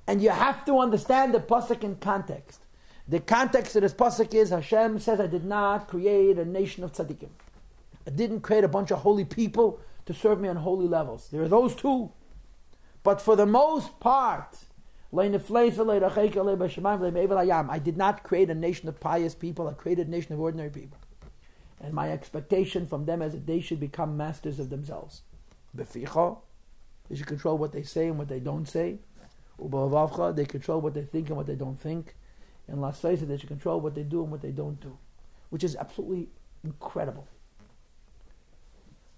And you have to understand the pasuk in context. The context of this pasuk is Hashem says, "I did not create a nation of tzaddikim. I didn't create a bunch of holy people to serve me on holy levels. There are those two, but for the most part." I did not create a nation of pious people. I created a nation of ordinary people. And my expectation from them is that they should become masters of themselves. They should control what they say and what they don't say. They control what they think and what they don't think. And Vegas, they should control what they do and what they don't do, which is absolutely incredible.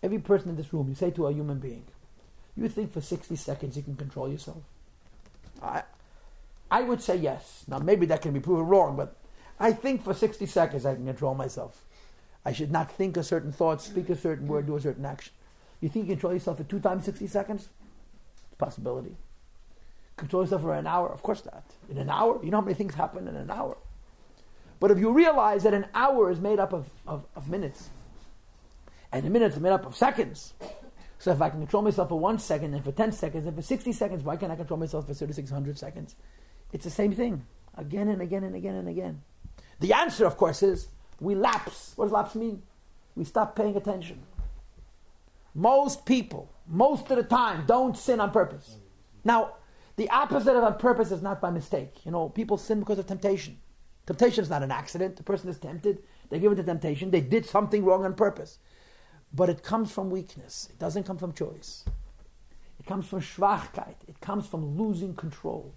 Every person in this room, you say to a human being, you think for 60 seconds you can control yourself? I, I would say yes. Now, maybe that can be proven wrong, but I think for 60 seconds I can control myself. I should not think a certain thought, speak a certain word, do a certain action. You think you control yourself for two times 60 seconds? It's a possibility. Control yourself for an hour? Of course not. In an hour? You know how many things happen in an hour? But if you realize that an hour is made up of, of, of minutes, and a minute is made up of seconds, so if I can control myself for one second, and for 10 seconds, and for 60 seconds, why can't I control myself for 3600 seconds? It's the same thing, again and again and again and again. The answer, of course, is we lapse. What does lapse mean? We stop paying attention. Most people, most of the time, don't sin on purpose. Now, the opposite of on purpose is not by mistake. You know, people sin because of temptation. Temptation is not an accident. The person is tempted. They give it to temptation. They did something wrong on purpose. But it comes from weakness. It doesn't come from choice. It comes from schwachkeit. It comes from losing control.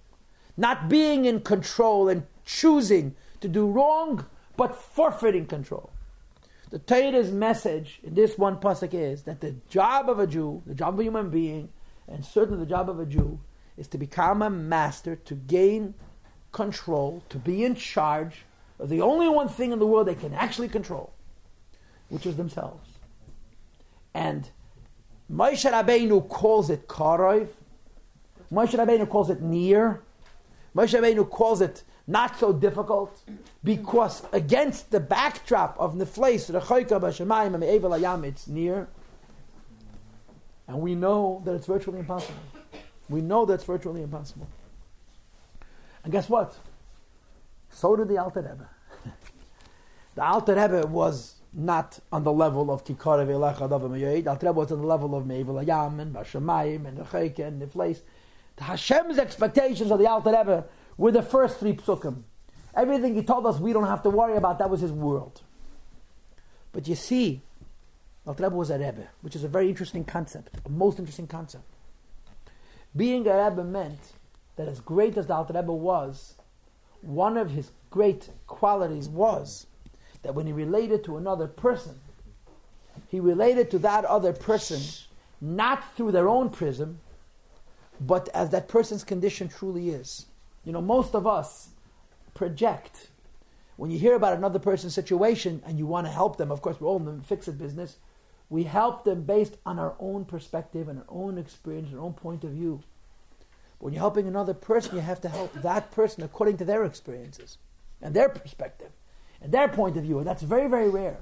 Not being in control and choosing to do wrong, but forfeiting control. The Torah's message in this one pasuk is that the job of a Jew, the job of a human being, and certainly the job of a Jew, is to become a master, to gain control, to be in charge of the only one thing in the world they can actually control, which is themselves. And Moshe Rabbeinu calls it Karov. Moshe Rabbeinu calls it near. Moshe Rabbeinu calls it not so difficult because against the backdrop of Nefleis, Rechoika Bashemayim and Me'evel Ayam, it's near. And we know that it's virtually impossible. We know that's virtually impossible. And guess what? So did the Alter Rebbe. (laughs) the Alter Rebbe was not on the level of Kikar Velecha Davam Yoid. Alter Rebbe was on the level of Me'evel Ayam and Bashemayim and Rechoika and Nefleis. The Hashem's expectations of the Alter Rebbe were the first three psukim. Everything he told us we don't have to worry about, that was his world. But you see, Alter Rebbe was a Rebbe, which is a very interesting concept, a most interesting concept. Being a Rebbe meant that as great as the Alter Rebbe was, one of his great qualities was that when he related to another person, he related to that other person not through their own prism, but as that person's condition truly is. You know, most of us project. When you hear about another person's situation and you want to help them, of course, we're all in the fix it business. We help them based on our own perspective and our own experience, and our own point of view. But when you're helping another person, you have to help that person according to their experiences and their perspective and their point of view. And that's very, very rare.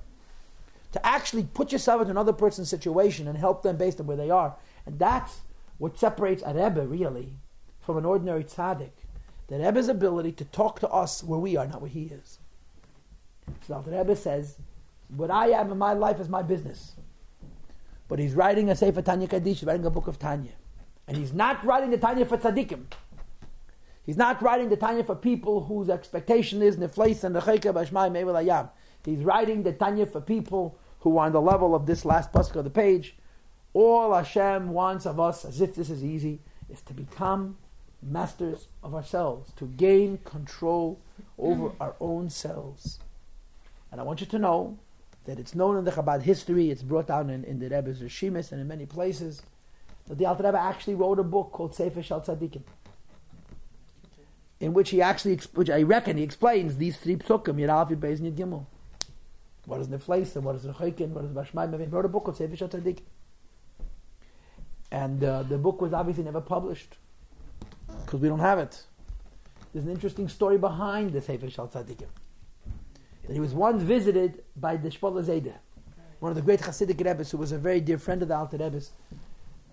To actually put yourself into another person's situation and help them based on where they are. And that's what separates a Rebbe, really, from an ordinary tzaddik. The Rebbe's ability to talk to us where we are, not where he is. So the Rebbe says, what I am in my life is my business. But he's writing a Sefer Tanya Kaddish, writing a book of Tanya. And he's not writing the Tanya for tzaddikim. He's not writing the Tanya for people whose expectation is nefleis and necheka b'shmai mevel ayam. He's writing the Tanya for people who are on the level of this last pasuk of the page. All Hashem wants of us, as if this is easy, is to become masters of ourselves, to gain control over our own selves. And I want you to know that it's known in the Chabad history, it's brought down in, in the Rebbe's Rishimis and in many places, that the Alter Rebbe actually wrote a book called Sefer Shal Tzadikim, in which he actually, which I reckon he explains these three psukim, Yud Beis, Yud Gimel. What is Nefleis, and what is Rechoikin, what is Bashmaim, he wrote a book called Sefer Shal Tzadikim. And uh, the book was obviously never published because we don't have it. There's an interesting story behind the Sefer Shal Tzadikim. That he was once visited by the Shpola Zayde, one of the great Hasidic Rebbe's, who was a very dear friend of the Alter Rebbe's.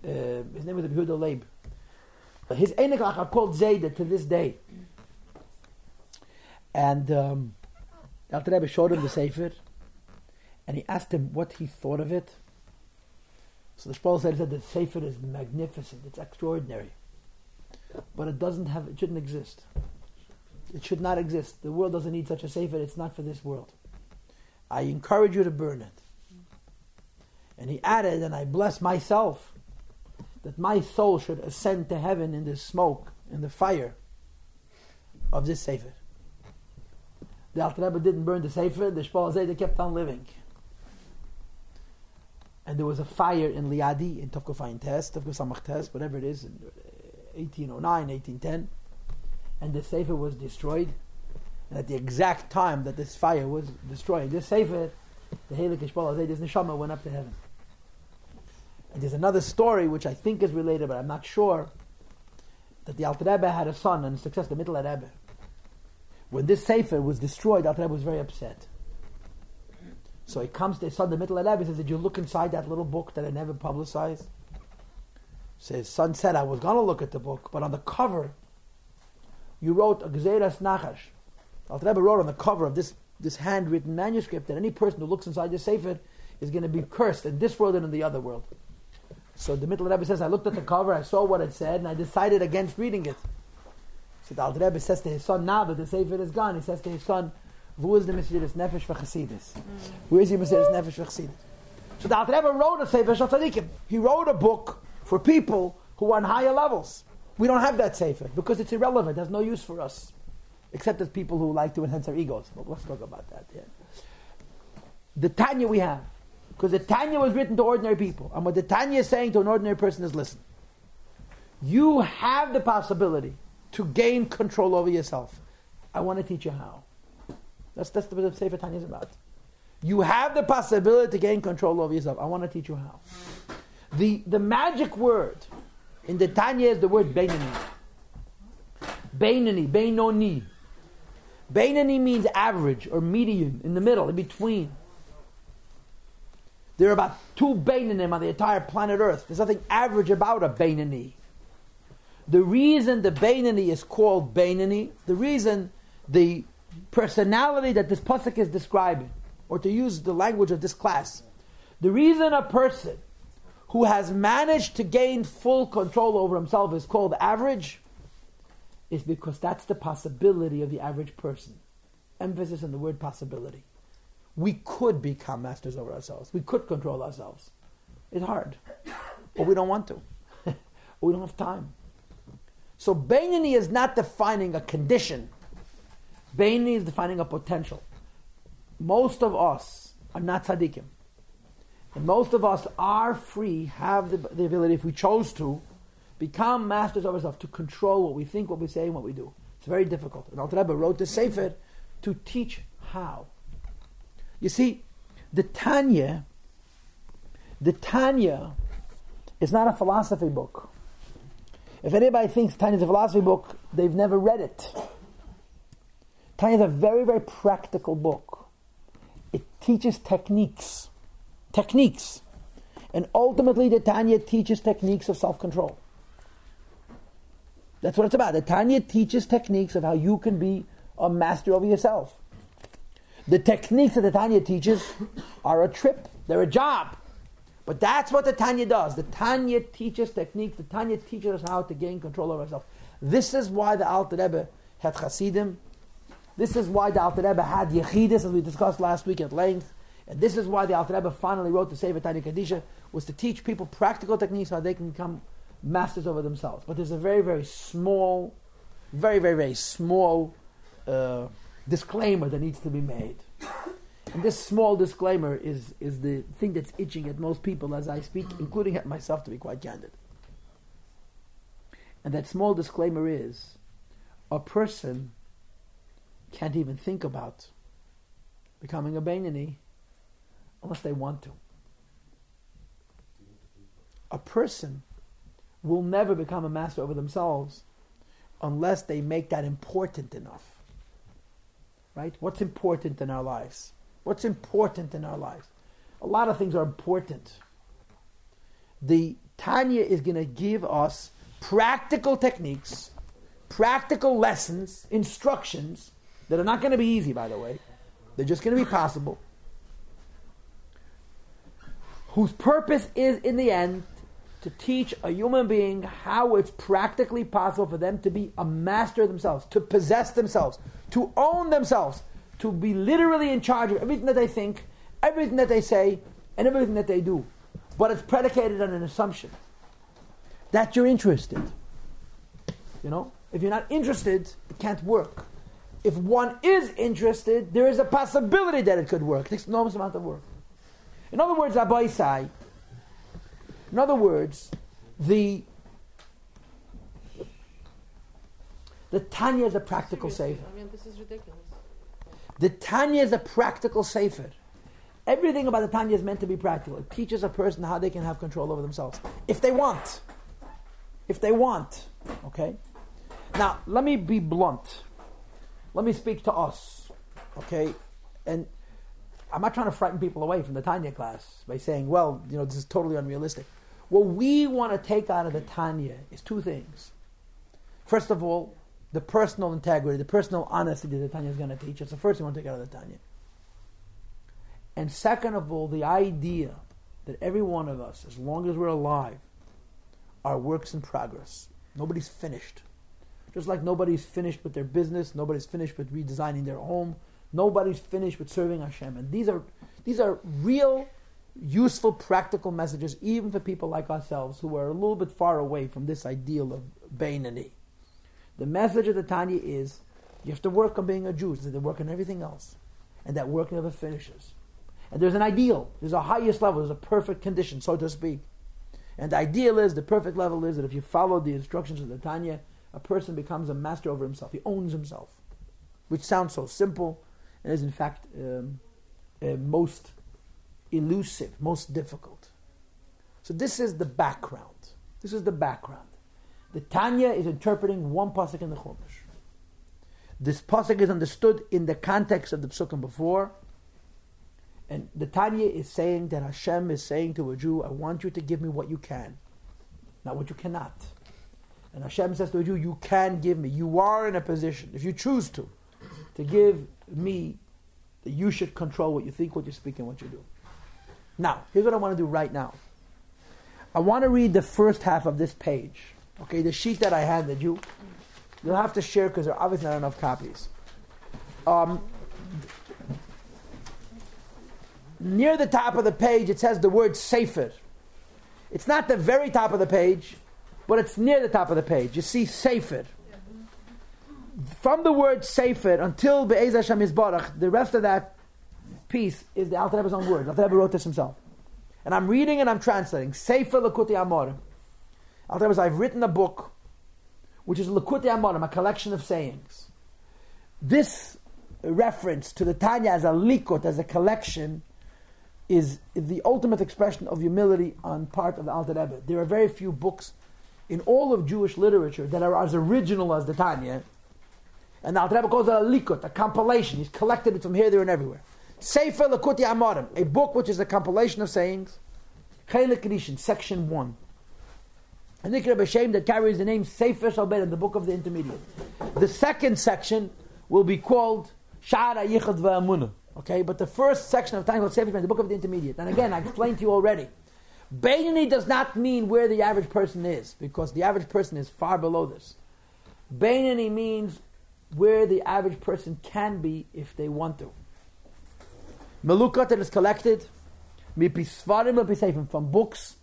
Uh, his name was Yehuda Leib. His Einekach are called Zayde to this day. And um, the Alter Rebbe showed him the Sefer, and he asked him what he thought of it. So the Shpola said that the Sefer is magnificent, it's extraordinary but it doesn't have, it shouldn't exist. It should not exist. The world doesn't need such a sefer. It's not for this world. I encourage you to burn it. And he added, and I bless myself that my soul should ascend to heaven in the smoke, in the fire of this sefer. The Alter Rebbe didn't burn the sefer. The Shpola Zayde kept on living. And there was a fire in Liadi, in Tovkofayin Test, Tovkosamach Test, whatever it is, in 1809, 1810, and the Sefer was destroyed. And at the exact time that this fire was destroying this Sefer, the Heilig Ishbal this Neshama went up to heaven. And there's another story which I think is related, but I'm not sure, that the Alter Rebbe had a son and success the Middle Rebbe. When this Sefer was destroyed, Alter Rebbe was very upset. So he comes to his son, the Middle Rebbe, says, Did you look inside that little book that I never publicized? His son said, I was going to look at the book, but on the cover, you wrote a Gzeras Nachash. Alter Rebbe wrote on the cover of this, this handwritten manuscript that any person who looks inside the Sefer is going to be cursed in this world and in the other world. So the Middle Rebbe says, I looked at the cover, I saw what it said, and I decided against reading it. So the Alter Rebbe says to his son, now that the Sefer is gone, he says to his son, Wo is the Mesiris Nefesh for Chassidus? Mm. Where is the Mesiris Nefesh for Chassidus? So the Alter Rebbe wrote a Sefer Shal Tzadikim. He wrote a book for people who are on higher levels. We don't have that Sefer because it's irrelevant. There's no use for us. Except as people who like to enhance our egos. But let's talk about that. Yeah. The Tanya we have. Because the Tanya was written to ordinary people. And what the Tanya is saying to an ordinary person is listen, you have the possibility to gain control over yourself. I want to teach you how. That's, that's what the Sefer Tanya is about. You have the possibility to gain control over yourself. I want to teach you how. The, the magic word in the Tanya is the word Beinani. Beinani, Beinoni. Beinani means average or median, in the middle, in between. There are about two Beinanim on the entire planet Earth. There's nothing average about a Beinani. The reason the Beinani is called Beinani, the reason the personality that this pasuk is describing, or to use the language of this class, the reason a person who has managed to gain full control over himself is called average is because that's the possibility of the average person. Emphasis on the word possibility. We could become masters over ourselves. We could control ourselves. It's hard, but we don't want to. (laughs) we don't have time. So Bainani is not defining a condition. Bainani is defining a potential. Most of us are not tzaddikim. And most of us are free, have the, the ability, if we chose to, become masters of ourselves, to control what we think, what we say, and what we do. It's very difficult. And Alter Rebbe wrote the Sefer to teach how. You see, the Tanya, the Tanya is not a philosophy book. If anybody thinks Tanya is a philosophy book, they've never read it. Tanya is a very, very practical book. It teaches techniques. Techniques. And ultimately, the Tanya teaches techniques of self control. That's what it's about. The Tanya teaches techniques of how you can be a master over yourself. The techniques that the Tanya teaches are a trip, they're a job. But that's what the Tanya does. The Tanya teaches techniques, the Tanya teaches us how to gain control over ourselves. This is why the Alter Rebbe had Hasidim. This is why the Alter Rebbe had Yechidus, as we discussed last week at length. And this is why the Alter Rebbe finally wrote the Sefer Tanya Kadisha, was to teach people practical techniques how they can become masters over themselves. But there's a very, very small, very, very, very small uh, disclaimer that needs to be made. And this small disclaimer is, is the thing that's itching at most people as I speak, including at myself, to be quite candid. And that small disclaimer is a person can't even think about becoming a Bainani unless they want to. A person will never become a master over themselves unless they make that important enough. Right? What's important in our lives? What's important in our lives? A lot of things are important. The Tanya is going to give us practical techniques, practical lessons, instructions that are not going to be easy, by the way. They're just going to be possible. Whose purpose is, in the end, to teach a human being how it's practically possible for them to be a master themselves, to possess themselves, to own themselves, to be literally in charge of everything that they think, everything that they say, and everything that they do. But it's predicated on an assumption that you're interested. You know? If you're not interested, it can't work. If one is interested, there is a possibility that it could work. It takes enormous amount of work. In other words, Abai Sai, in other words, the the Tanya is a practical sefer. I mean, this is ridiculous. The Tanya is a practical sefer. Everything about the Tanya is meant to be practical. It teaches a person how they can have control over themselves. If they want. If they want. Okay? Now, let me be blunt. Let me speak to us. Okay? And I'm not trying to frighten people away from the Tanya class by saying, well, you know, this is totally unrealistic. What we want to take out of the Tanya is two things. First of all, the personal integrity, the personal honesty that the Tanya is going to teach. us. the first thing we want to take out of the Tanya. And second of all, the idea that every one of us, as long as we're alive, are works in progress. Nobody's finished. Just like nobody's finished with their business, nobody's finished with redesigning their home, nobody's finished with serving Hashem. And these are these are real, useful, practical messages, even for people like ourselves who are a little bit far away from this ideal of Bainani. The message of the Tanya is you have to work on being a Jew, so they work on everything else. And that work never finishes. And there's an ideal, there's a highest level, there's a perfect condition, so to speak. And the ideal is, the perfect level is that if you follow the instructions of the Tanya, a person becomes a master over himself. He owns himself, which sounds so simple and is in fact um, uh, most elusive, most difficult. So this is the background. This is the background. The Tanya is interpreting one pasuk in the Chumash. This pasuk is understood in the context of the psukim before. And the Tanya is saying that Hashem is saying to a Jew, I want you to give me what you can, not what you cannot. And Hashem says to a Jew, You can give me. You are in a position, if you choose to, to give me that you should control what you think, what you speak, and what you do. Now, here's what I want to do right now. I want to read the first half of this page. Okay, the sheet that I handed you. You'll have to share because there are obviously not enough copies. Um, near the top of the page, it says the word Sefer. It's not the very top of the page, but it's near the top of the page. You see Sefer. From the word Sefer until Be'ez Hashem Yisbarach, the rest of that piece is the Alter Rebbe's own word. Alter Rebbe wrote this himself. And I'm reading and I'm translating. Sefer Likutei Amarim. Alter Rebbe says, I've written a book, which is Likutei Amarim, a collection of sayings. This reference to the Tanya as a likut, as a collection, is the ultimate expression of humility on part of the Alter Rebbe. There are very few books in all of Jewish literature that are as original as the Tanya. And the Alter Rebbe calls it a likut, a compilation. He's collected it from here, there, and everywhere. Sefer Likutei Amarim, a book which is a compilation of sayings. Chelik Rishon, section 1. A Nikra B'Shem that carries the name Sefer Shalbet in the book of the intermediate. The second section will be called Shara Yichad V'Amunah. Okay, but the first section of time called Sefer the book of the intermediate. And again, I explained to you already. Bainani does not mean where the average person is, because the average person is far below this. Bainani means where the average person can be if they want to. Melukat that is collected from books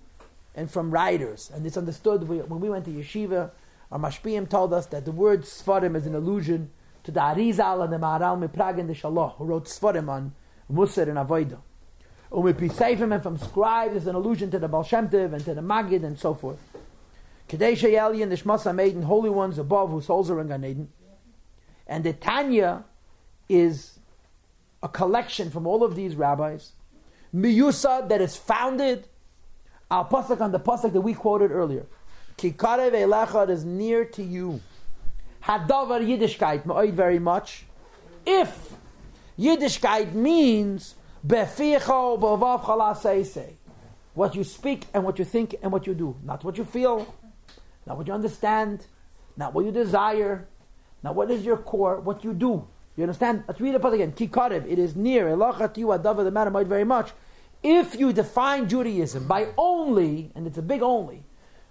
and from writers. And it's understood when we went to yeshiva, our mashpiyim told us that the word svarim is an allusion to the Arizal and the Maharal Miprag and the Shalah, who wrote svarim on Musar and Avodah. Umipisayfim and from scribes is an allusion to the Baal and to the Magid and so forth. Kadesh Yeli and the Shmasa Maiden, holy ones above whose souls are in Gan Eden. And the Tanya is a collection from all of these rabbis. Miyusa that is founded al pasuk on the pasuk that we quoted earlier. Kikarev elachad is near to you. Hadavar Yiddishkeit ma'oid very much. If Yiddishkeit means what you speak and what you think and what you do, not what you feel, not what you understand, not what you desire, not what is your core, what you do. You understand? Let's read it again. Kikarev, it is near. Elachat you adavar the matter might very much. If you define Judaism by only, and it's a big only,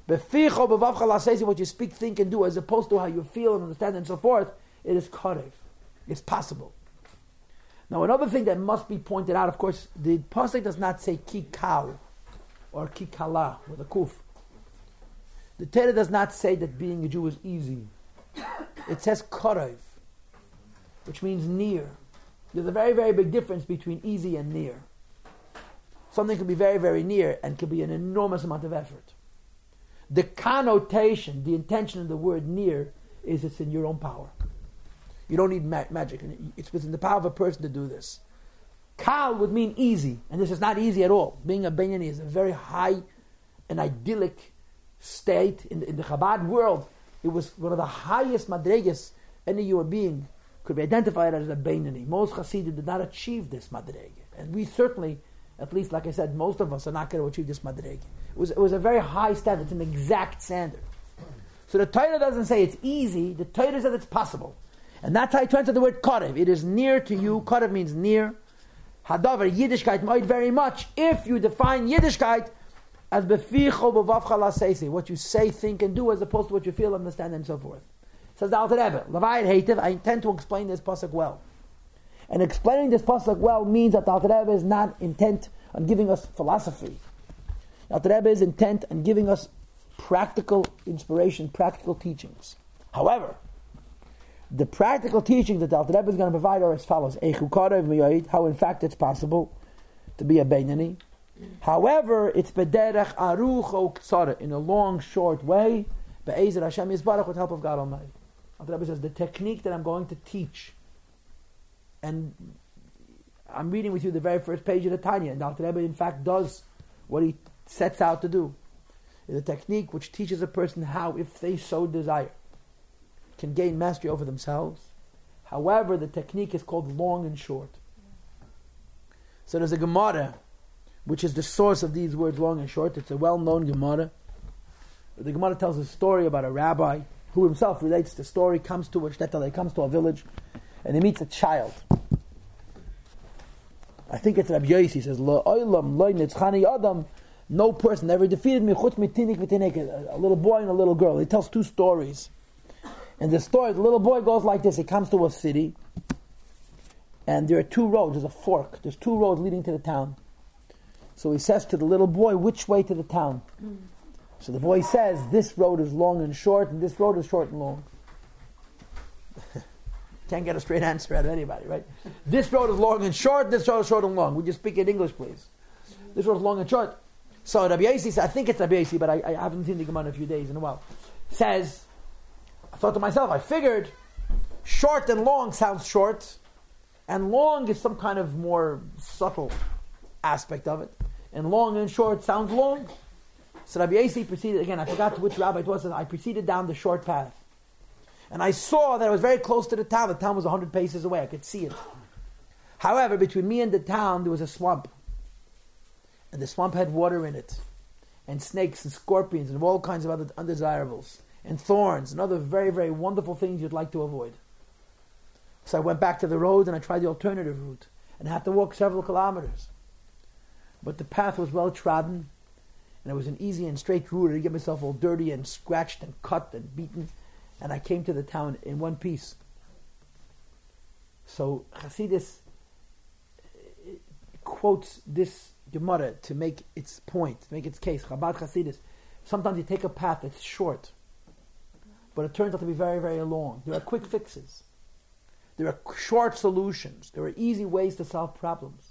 says what you speak, think, and do, as opposed to how you feel and understand and so forth, it is karev. It's possible. Now, another thing that must be pointed out, of course, the pasuk does not say kikal or kikala with a kuf. The Torah does not say that being a Jew is easy. It says karev which means near. There's a very, very big difference between easy and near. Something can be very, very near and can be an enormous amount of effort. The connotation, the intention of the word near is it's in your own power. You don't need ma- magic. It's within the power of a person to do this. Kal would mean easy, and this is not easy at all. Being a Benyani is a very high and idyllic state in the, in the Chabad world. It was one of the highest madregas any human being could be identified as a Benyani. Most Hasidim did not achieve this madrega, and we certainly, at least like I said, most of us are not going to achieve this madrega. It was, it was a very high standard, it's an exact standard. So the Torah doesn't say it's easy, the Torah says it's possible. And that's how I translate the word karev. It is near to you. Karev means near. Hadavar, Yiddishkeit might very much if you define Yiddishkeit as what you say, think, and do, as opposed to what you feel, understand, and so forth. Says the Alter Rebbe, Levayit Hativ, I intend to explain this pasuk well. And explaining this pasuk well means that the Alter Rebbe is not intent on giving us philosophy. The Alter Rebbe is intent on giving us practical inspiration, practical teachings. However, the practical teaching that the Alter Rebbe is going to provide are as follows: how in fact it's possible to be a Beinani. However, it's bederech aruch ksara in a long, short way. Be'ezer Hashem Yisbarach with help of God Almighty. Alter Rebbe says the technique that I'm going to teach, and I'm reading with you the very first page of the Tanya, and Alter Rebbe in fact does what he sets out to do. Is a technique which teaches a person how, if they so desire, can gain mastery over themselves. However, the technique is called long and short. So there's a Gemara, which is the source of these words, long and short. It's a well-known Gemara. The Gemara tells a story about a rabbi who himself relates the story, comes to a shtetl, comes to a village, and he meets a child. I think it's Rabbi Yossi, he says, Lo oilam lo nitzchani adam, no person ever defeated me, chutz mitinik v'tinik, a little boy and a little girl. He tells two stories. And the story, the little boy goes like this. He comes to a city, and there are two roads. There's a fork. There's two roads leading to the town. So he says to the little boy, which way to the town? Mm. So the boy says, this road is long and short, and this road is short and long. (laughs) Can't get a straight answer out of anybody, right? (laughs) this road is long and short, this road is short and long. Would you speak in English, please? This road is long and short. So Rabbi Yossi, I think it's Rabbi Yossi, but I, I haven't seen the Gemara in a few days in a while, says, I thought to myself, I figured short and long sounds short, and long is some kind of more subtle aspect of it, and long and short sounds long. So Rabbi Yossi proceeded, again, I forgot which rabbi it was, I proceeded down the short path. And I saw that I was very close to the town. The town was 100 paces away. I could see it. However, between me and the town, there was a swamp. And the swamp had water in it, and snakes and scorpions and all kinds of other undesirables, and thorns and other very, very wonderful things you'd like to avoid. So I went back to the road and I tried the alternative route and I had to walk several kilometers. But the path was well trodden and it was an easy and straight route. I didn't get myself all dirty and scratched and cut and beaten, and I came to the town in one piece. So Hasidus quotes this Gemara to make its point, to make its case. Chabad Hasidus. Sometimes you take a path that's short, but it turns out to be very, very long. There are quick fixes. There are short solutions. There are easy ways to solve problems.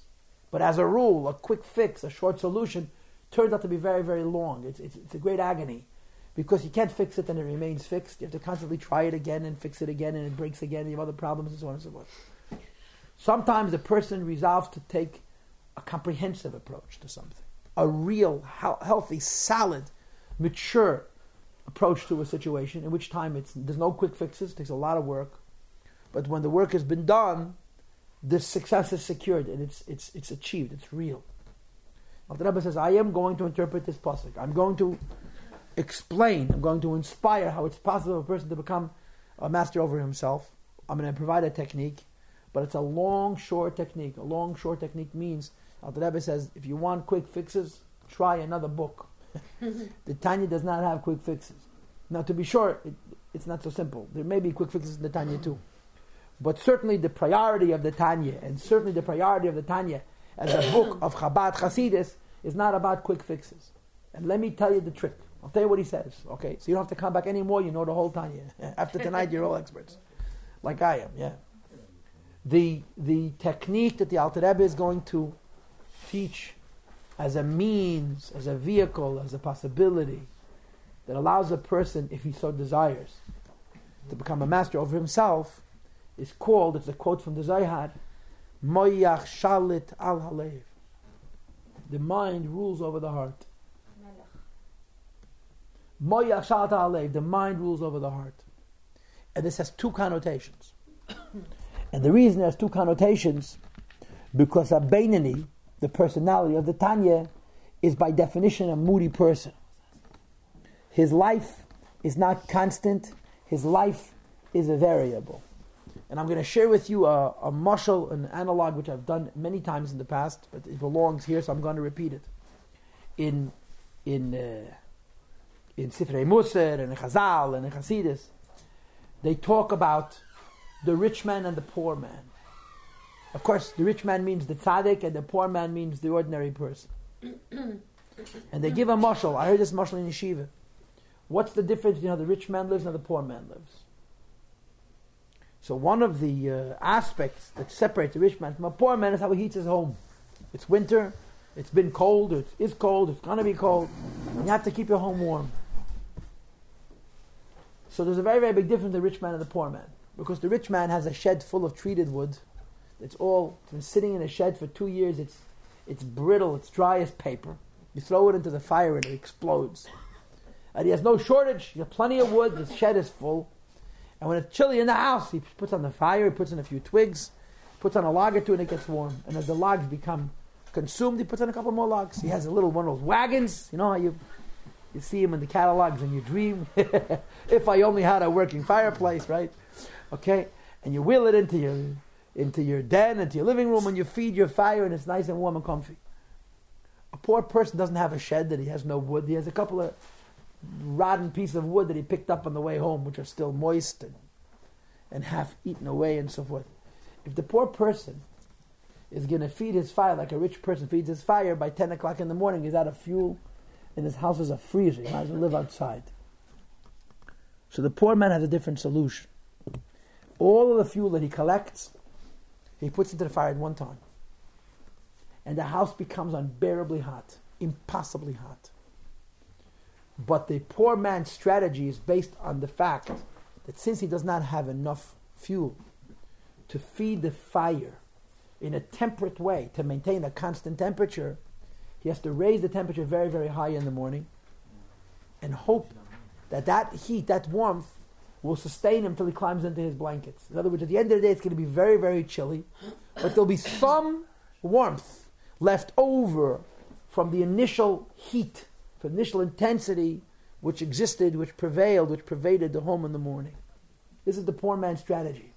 But as a rule, a quick fix, a short solution, turns out to be very, very long. It's, it's, it's a great agony because you can't fix it and it remains fixed. You have to constantly try it again and fix it again and it breaks again and you have other problems and so on and so forth. Sometimes a person resolves to take a comprehensive approach to something, a real, healthy, solid, mature approach to a situation, in which time it's, there's no quick fixes, it takes a lot of work. But when the work has been done, the success is secured and it's, it's, it's achieved, it's real. The Rebbe says, I am going to interpret this pasuk. I'm going to explain, I'm going to inspire how it's possible for a person to become a master over himself. I'm going to provide a technique, but it's a long, short technique. A long, short technique means, the Rebbe says, if you want quick fixes, try another book. (laughs) the Tanya does not have quick fixes. Now, to be sure, it, it's not so simple. There may be quick fixes in the Tanya too. But certainly the priority of the Tanya, and certainly the priority of the Tanya as a book of Chabad Hasidus is not about quick fixes. And let me tell you the trick. I'll tell you what he says. Okay, so you don't have to come back anymore. You know the whole Tanya. (laughs) After tonight, you're all experts, like I am. Yeah. The the technique that the Alter Rebbe is going to teach as a means, as a vehicle, as a possibility that allows a person, if he so desires, to become a master over himself, is called. It's a quote from the Zohar Moyach shalit al halev. The mind rules over the heart. Moyach shalit al halev. The mind rules over the heart. And this has two connotations. (coughs) and the reason it has two connotations, because a Beinani, the personality of the Tanya, is by definition a moody person. His life is not constant. His life is a variable. And I'm going to share with you a, a mushal, an analog, which I've done many times in the past, but it belongs here, so I'm going to repeat it. In in uh, in Sifrei Mussar and in Chazal and in Hasidus, they talk about the rich man and the poor man. Of course, the rich man means the tzaddik, and the poor man means the ordinary person. (coughs) and they give a mushal. I heard this mushal in yeshiva. What's the difference between how the rich man lives and how the poor man lives? So one of the uh, aspects that separates the rich man from a poor man is how he heats his home. It's winter, it's been cold, it is cold, it's going to be cold, you have to keep your home warm. So there's a very, very big difference in the rich man and the poor man. Because the rich man has a shed full of treated wood. It's all it's been sitting in a shed for two years. It's it's brittle, it's dry as paper. You throw it into the fire and it explodes. And he has no shortage. He has plenty of wood. The shed is full. And when it's chilly in the house, he puts on the fire, he puts in a few twigs, puts on a log or two, and it gets warm. And as the logs become consumed, he puts on a couple more logs. He has a little one of those wagons. You know how you you see him in the catalogs and you dream. (laughs) if I only had a working fireplace, right? Okay, and you wheel it into your into your den, into your living room, and you feed your fire, and it's nice and warm and comfy. A poor person doesn't have a shed that he has no wood. He has a couple of rotten pieces of wood that he picked up on the way home, which are still moist and, and half eaten away and so forth. If the poor person is going to feed his fire like a rich person feeds his fire, by 10 o'clock in the morning, he's out of fuel, and his house is a freezer. He might as well live outside. So the poor man has a different solution. All of the fuel that he collects, he puts into the fire at one time. And the house becomes unbearably hot, impossibly hot. But the poor man's strategy is based on the fact that since he does not have enough fuel to feed the fire in a temperate way to maintain a constant temperature, he has to raise the temperature very, very high in the morning and hope that that heat, that warmth, will sustain him until he climbs into his blankets. In other words, at the end of the day, it's going to be very, very chilly, but there'll be some warmth left over from the initial heat initial intensity which existed, which prevailed, which pervaded the home in the morning. This is the poor man's strategy.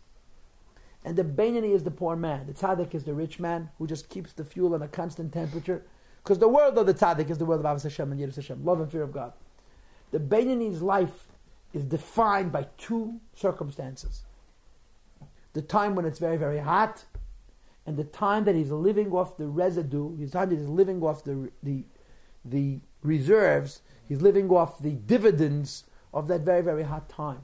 And the Beinoni is the poor man. The tzaddik is the rich man who just keeps the fuel at a constant temperature. Because the world of the tzaddik is the world of Ahavas Hashem and Yiras Hashem, love and fear of God. The Beinoni's life is defined by two circumstances. The time when it's very, very hot, and the time that he's living off the residue, his time that he's living off the, the, the reserves, he's living off the dividends of that very, very hot time.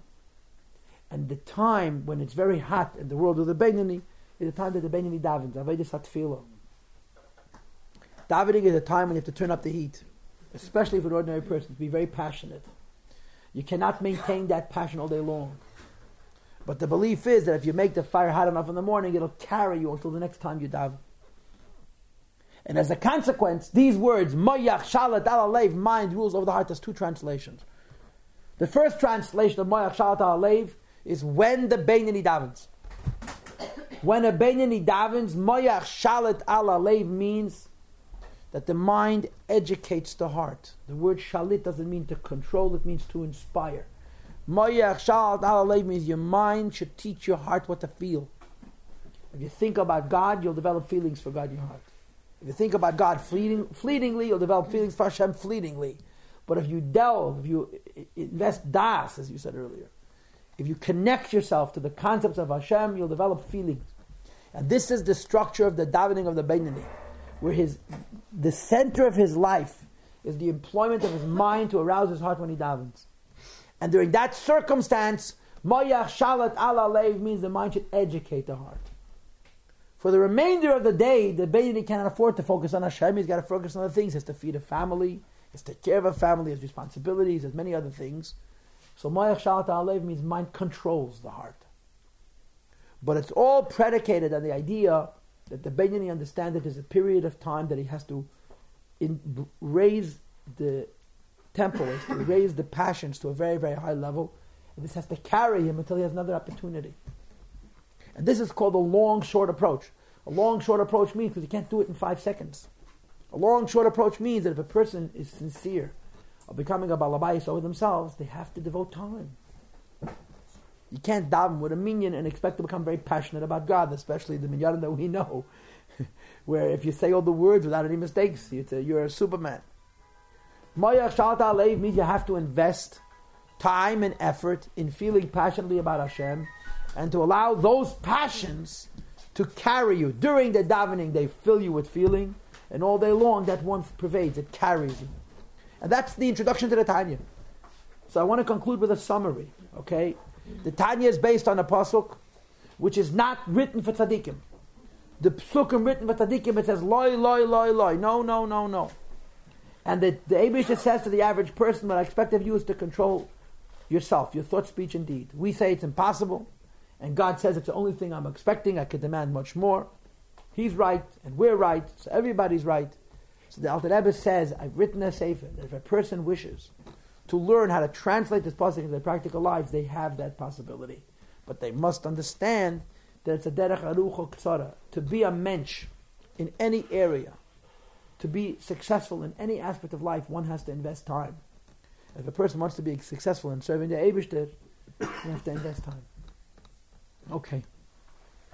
And the time when it's very hot in the world of the Beinoni is the time that the Beinoni davens, Avodas Hatfilo. Davening is a time when you have to turn up the heat, especially for an ordinary person, to be very passionate. You cannot maintain that passion all day long. But the belief is that if you make the fire hot enough in the morning, it'll carry you until the next time you daven. And as a consequence, these words, Moach Shalit Al Halev, mind rules over the heart, there's two translations. The first translation of Moach Shalit Al Halev is when the Beinoni davens. When a Beinoni davens, Moach Shalit Al Halev means that the mind educates the heart. The word shalit doesn't mean to control, it means to inspire. Moach Shalit Al Halev means your mind should teach your heart what to feel. If you think about God, you'll develop feelings for God in your heart. If you think about God fleeting, fleetingly, you'll develop mm-hmm. feelings for Hashem fleetingly. But if you delve, if you invest das, as you said earlier, if you connect yourself to the concepts of Hashem, you'll develop feelings. And this is the structure of the davening of the Beinoni, where his the center of his life is the employment of his mind to arouse his heart when he davens. And during that circumstance, Moach Shalit Al Halev means the mind should educate the heart. For the remainder of the day, the baby cannot afford to focus on Hashem. He's got to focus on other things. He has to feed a family. He has to take care of a family. He has responsibilities. He has many other things. So Moach Shalit Al Halev means mind controls the heart. But it's all predicated on the idea that the Beinoni understands that there's a period of time that he has to in, raise the tempo, has to raise the passions to a very, very high level. And this has to carry him until he has another opportunity. And this is called a long, short approach. A long, short approach means because you can't do it in five seconds. A long, short approach means that if a person is sincere of becoming a balabais over themselves, they have to devote time. You can't daven with a minyan and expect to become very passionate about God, especially the minyan that we know, (laughs) where if you say all the words without any mistakes, you're a, you're a superman. Moach Shalit Al Halev means you have to invest time and effort in feeling passionately about Hashem and to allow those passions to carry you. During the davening, they fill you with feeling, and all day long, that one pervades, it carries you. And that's the introduction to the Tanya. So I want to conclude with a summary, okay? The Tanya is based on a pasuk, which is not written for tzaddikim. The psukim written for tzaddikim, it says loy, loy, loy, loy. No, no, no, no. And the, the Eibishter says to the average person, what I expect of you is to control yourself, your thought, speech, and deed. We say it's impossible, and God says it's the only thing I'm expecting. I could demand much more. He's right, and we're right, so everybody's right. So the Alter Rebbe says, I've written a sefer that if a person wishes to learn how to translate this pasuk into their practical lives, they have that possibility. But they must understand that it's a derech aruch ksara. To be a mensch in any area, to be successful in any aspect of life, one has to invest time. If a person wants to be successful in serving the Eibishter, you have to invest time. Okay.